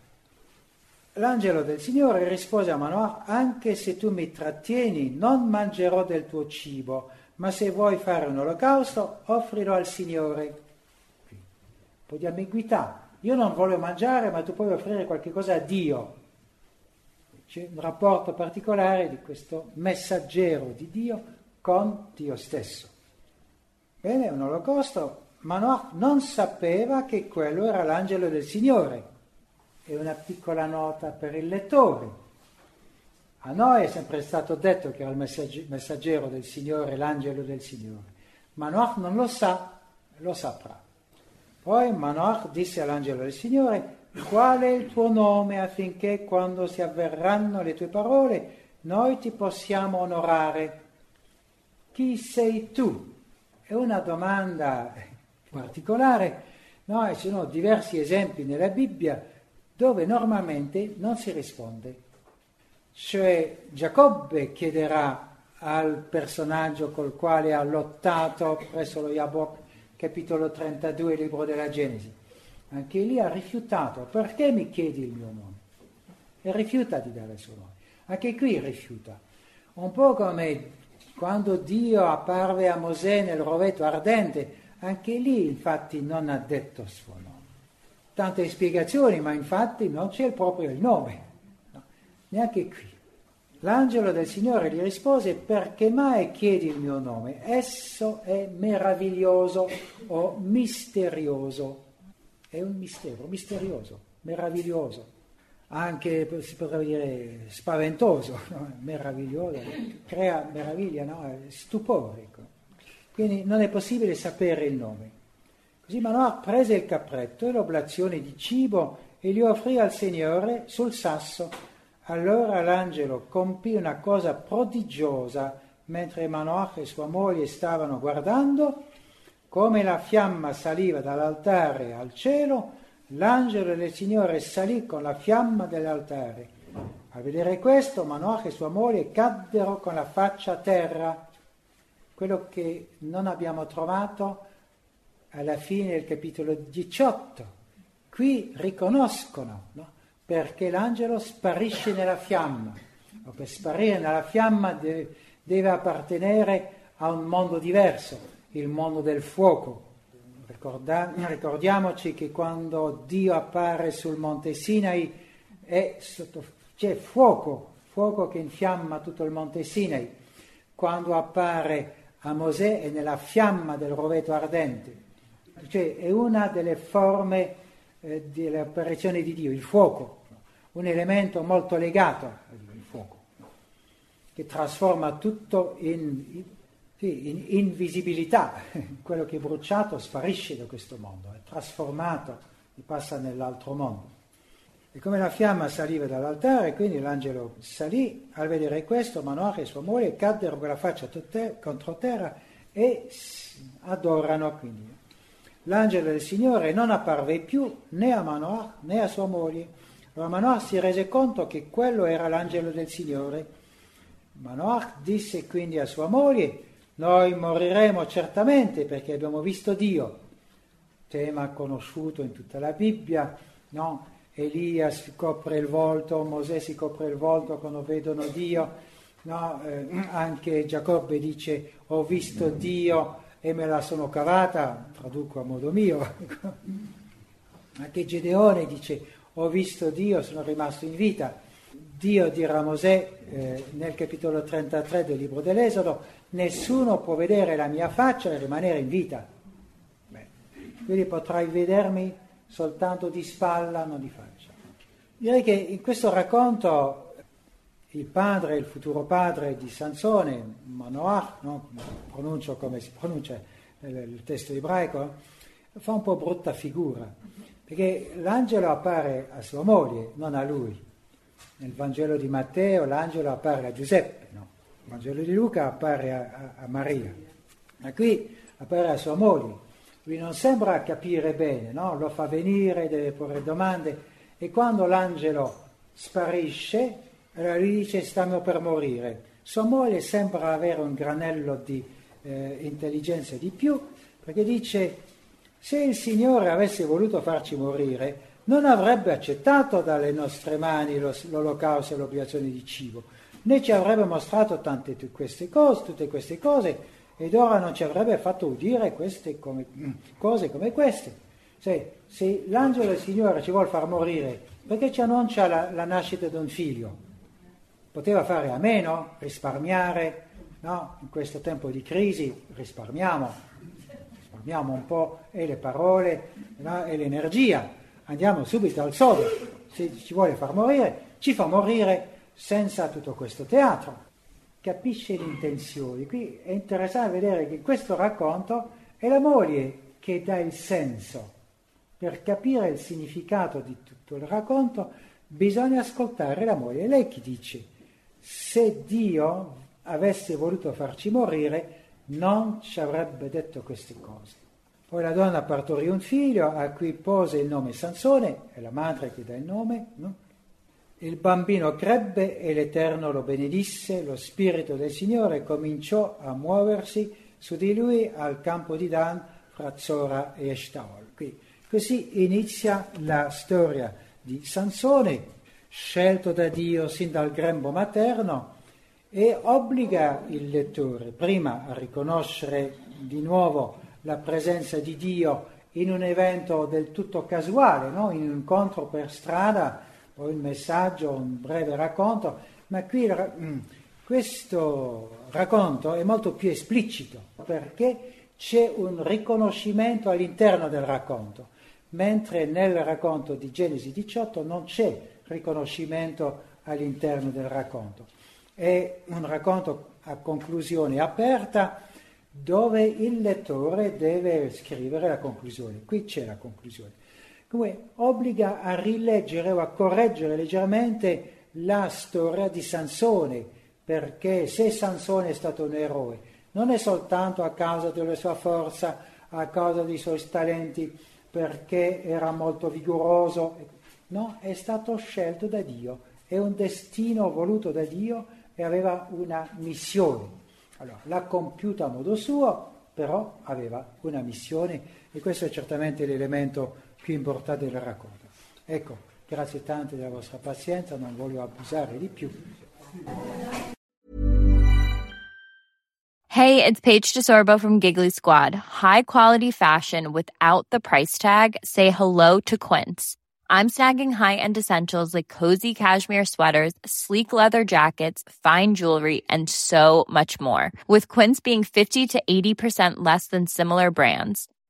L'angelo del Signore rispose a Manoah, anche se tu mi trattieni, non mangerò del tuo cibo, ma se vuoi fare un olocausto, offrilo al Signore. Un po' di ambiguità. Io non voglio mangiare, ma tu puoi offrire qualche cosa a Dio. C'è un rapporto particolare di questo messaggero di Dio con Dio stesso. Bene, un olocausto, Manoah non sapeva che quello era l'angelo del Signore. E una piccola nota per il lettore. A noi è sempre stato detto che era il messaggero del Signore, l'angelo del Signore. Manoah non lo sa, lo saprà. Poi Manoah disse all'angelo del Signore, qual è il tuo nome affinché quando si avverranno le tue parole noi ti possiamo onorare. Chi sei tu? È una domanda particolare. No, ci sono diversi esempi nella Bibbia dove normalmente non si risponde. Cioè Giacobbe chiederà al personaggio col quale ha lottato presso lo Yabok, capitolo 32, libro della Genesi anche lì ha rifiutato. Perché mi chiedi il mio nome? E rifiuta di dare il suo nome. Anche qui rifiuta. Un po' come quando Dio apparve a Mosè nel rovetto ardente, anche lì infatti non ha detto il suo nome. Tante spiegazioni, ma infatti non c'è proprio il nome. No, neanche qui. L'angelo del Signore gli rispose, perché mai chiedi il mio nome? Esso è meraviglioso o misterioso è un mistero, misterioso, meraviglioso, anche si potrebbe dire spaventoso, no? meraviglioso, crea meraviglia, no? stupore. Ecco. Quindi non è possibile sapere il nome. Così Manoah prese il capretto e l'oblazione di cibo e li offrì al Signore sul sasso. Allora l'angelo compì una cosa prodigiosa mentre Manoah e sua moglie stavano guardando come la fiamma saliva dall'altare al cielo, l'angelo del Signore salì con la fiamma dell'altare. A vedere questo, Manoach e sua moglie caddero con la faccia a terra. Quello che non abbiamo trovato alla fine del capitolo 18. Qui riconoscono, no? perché l'angelo sparisce nella fiamma. O per sparire nella fiamma deve, deve appartenere a un mondo diverso il mondo del fuoco. Ricorda, ricordiamoci che quando Dio appare sul monte Sinai sotto, c'è fuoco, fuoco che infiamma tutto il monte Sinai. Quando appare a Mosè è nella fiamma del roveto ardente. Cioè è una delle forme eh, delle apparizioni di Dio, il fuoco, un elemento molto legato al fuoco, che trasforma tutto in, sì, in invisibilità, quello che è bruciato sparisce da questo mondo, è trasformato e passa nell'altro mondo. E come la fiamma saliva dall'altare, quindi l'angelo salì, al vedere questo Manoach e sua moglie caddero con la faccia contro terra e adorano quindi. L'angelo del Signore non apparve più né a Manoach né a sua moglie. Allora Manoach si rese conto che quello era l'angelo del Signore. Manoach disse quindi a sua moglie, noi moriremo certamente perché abbiamo visto Dio. Tema conosciuto in tutta la Bibbia, no? Elia si copre il volto, Mosè si copre il volto quando vedono Dio, no? eh, anche Giacobbe dice ho visto Dio e me la sono cavata, traduco a modo mio, anche Gedeone dice ho visto Dio, sono rimasto in vita. Dio dirà a Mosè eh, nel capitolo 33 del libro dell'Esodo, nessuno può vedere la mia faccia e rimanere in vita. Beh, quindi potrai vedermi soltanto di spalla, non di faccia. Direi che in questo racconto il padre, il futuro padre di Sansone, Manoach, no? pronuncio come si pronuncia il testo ebraico, fa un po' brutta figura, perché l'angelo appare a sua moglie, non a lui. Nel Vangelo di Matteo l'angelo appare a Giuseppe, no? Vangelo di Luca appare a, a, Maria, ma qui appare a sua moglie. Lui non sembra capire bene, no? lo fa venire, deve porre domande e quando l'angelo sparisce, allora lui dice stiamo per morire. Sua moglie sembra avere un granello di eh, intelligenza di più perché dice se il Signore avesse voluto farci morire non avrebbe accettato dalle nostre mani lo, l'olocausto e l'obbligazione di cibo, né ci avrebbe mostrato tante queste cose, tutte queste cose ed ora non ci avrebbe fatto udire come, cose come queste. Se, se, l'angelo del Signore ci vuole far morire, perché ci annuncia la, la nascita di un figlio? Poteva fare a meno, risparmiare, no? In questo tempo di crisi risparmiamo, risparmiamo un po' e le parole no? e l'energia, andiamo subito al sodo. Se ci vuole far morire, ci fa morire senza tutto questo teatro capisce le intenzioni. Qui è interessante vedere che questo racconto è la moglie che dà il senso. Per capire il significato di tutto il racconto bisogna ascoltare la moglie. Lei che dice, se Dio avesse voluto farci morire, non ci avrebbe detto queste cose. Poi la donna partorì un figlio a cui pose il nome Sansone, è la madre che dà il nome, no? Il bambino crebbe e l'Eterno lo benedisse, lo Spirito del Signore cominciò a muoversi su di lui al campo di Dan fra Zora e Eshtaol. Così inizia la storia di Sansone, scelto da Dio sin dal grembo materno, e obbliga il lettore prima a riconoscere di nuovo la presenza di Dio in un evento del tutto casuale, no? in un incontro per strada, o il messaggio, un breve racconto, ma qui mm, questo racconto è molto più esplicito perché c'è un riconoscimento all'interno del racconto, mentre nel racconto di Genesi 18 non c'è riconoscimento all'interno del racconto. È un racconto a conclusione aperta dove il lettore deve scrivere la conclusione. Qui c'è la conclusione. Come obbliga a rileggere o a correggere leggermente la storia di Sansone, perché se Sansone è stato un eroe, non è soltanto a causa della sua forza, a causa dei suoi talenti, perché era molto vigoroso, no, è stato scelto da Dio, è un destino voluto da Dio e aveva una missione. Allora, l'ha compiuta a modo suo, però aveva una missione e questo è certamente l'elemento più importante del racconto. Ecco, grazie tante della vostra pazienza, non voglio abusare di più. Hey, it's Paige DeSorbo from Giggly Squad. High quality fashion without the price tag. Say hello to Quince. I'm snagging high-end essentials like cozy cashmere sweaters, sleek leather jackets, fine jewelry, and so much more. With Quince being 50 to 80% less than similar brands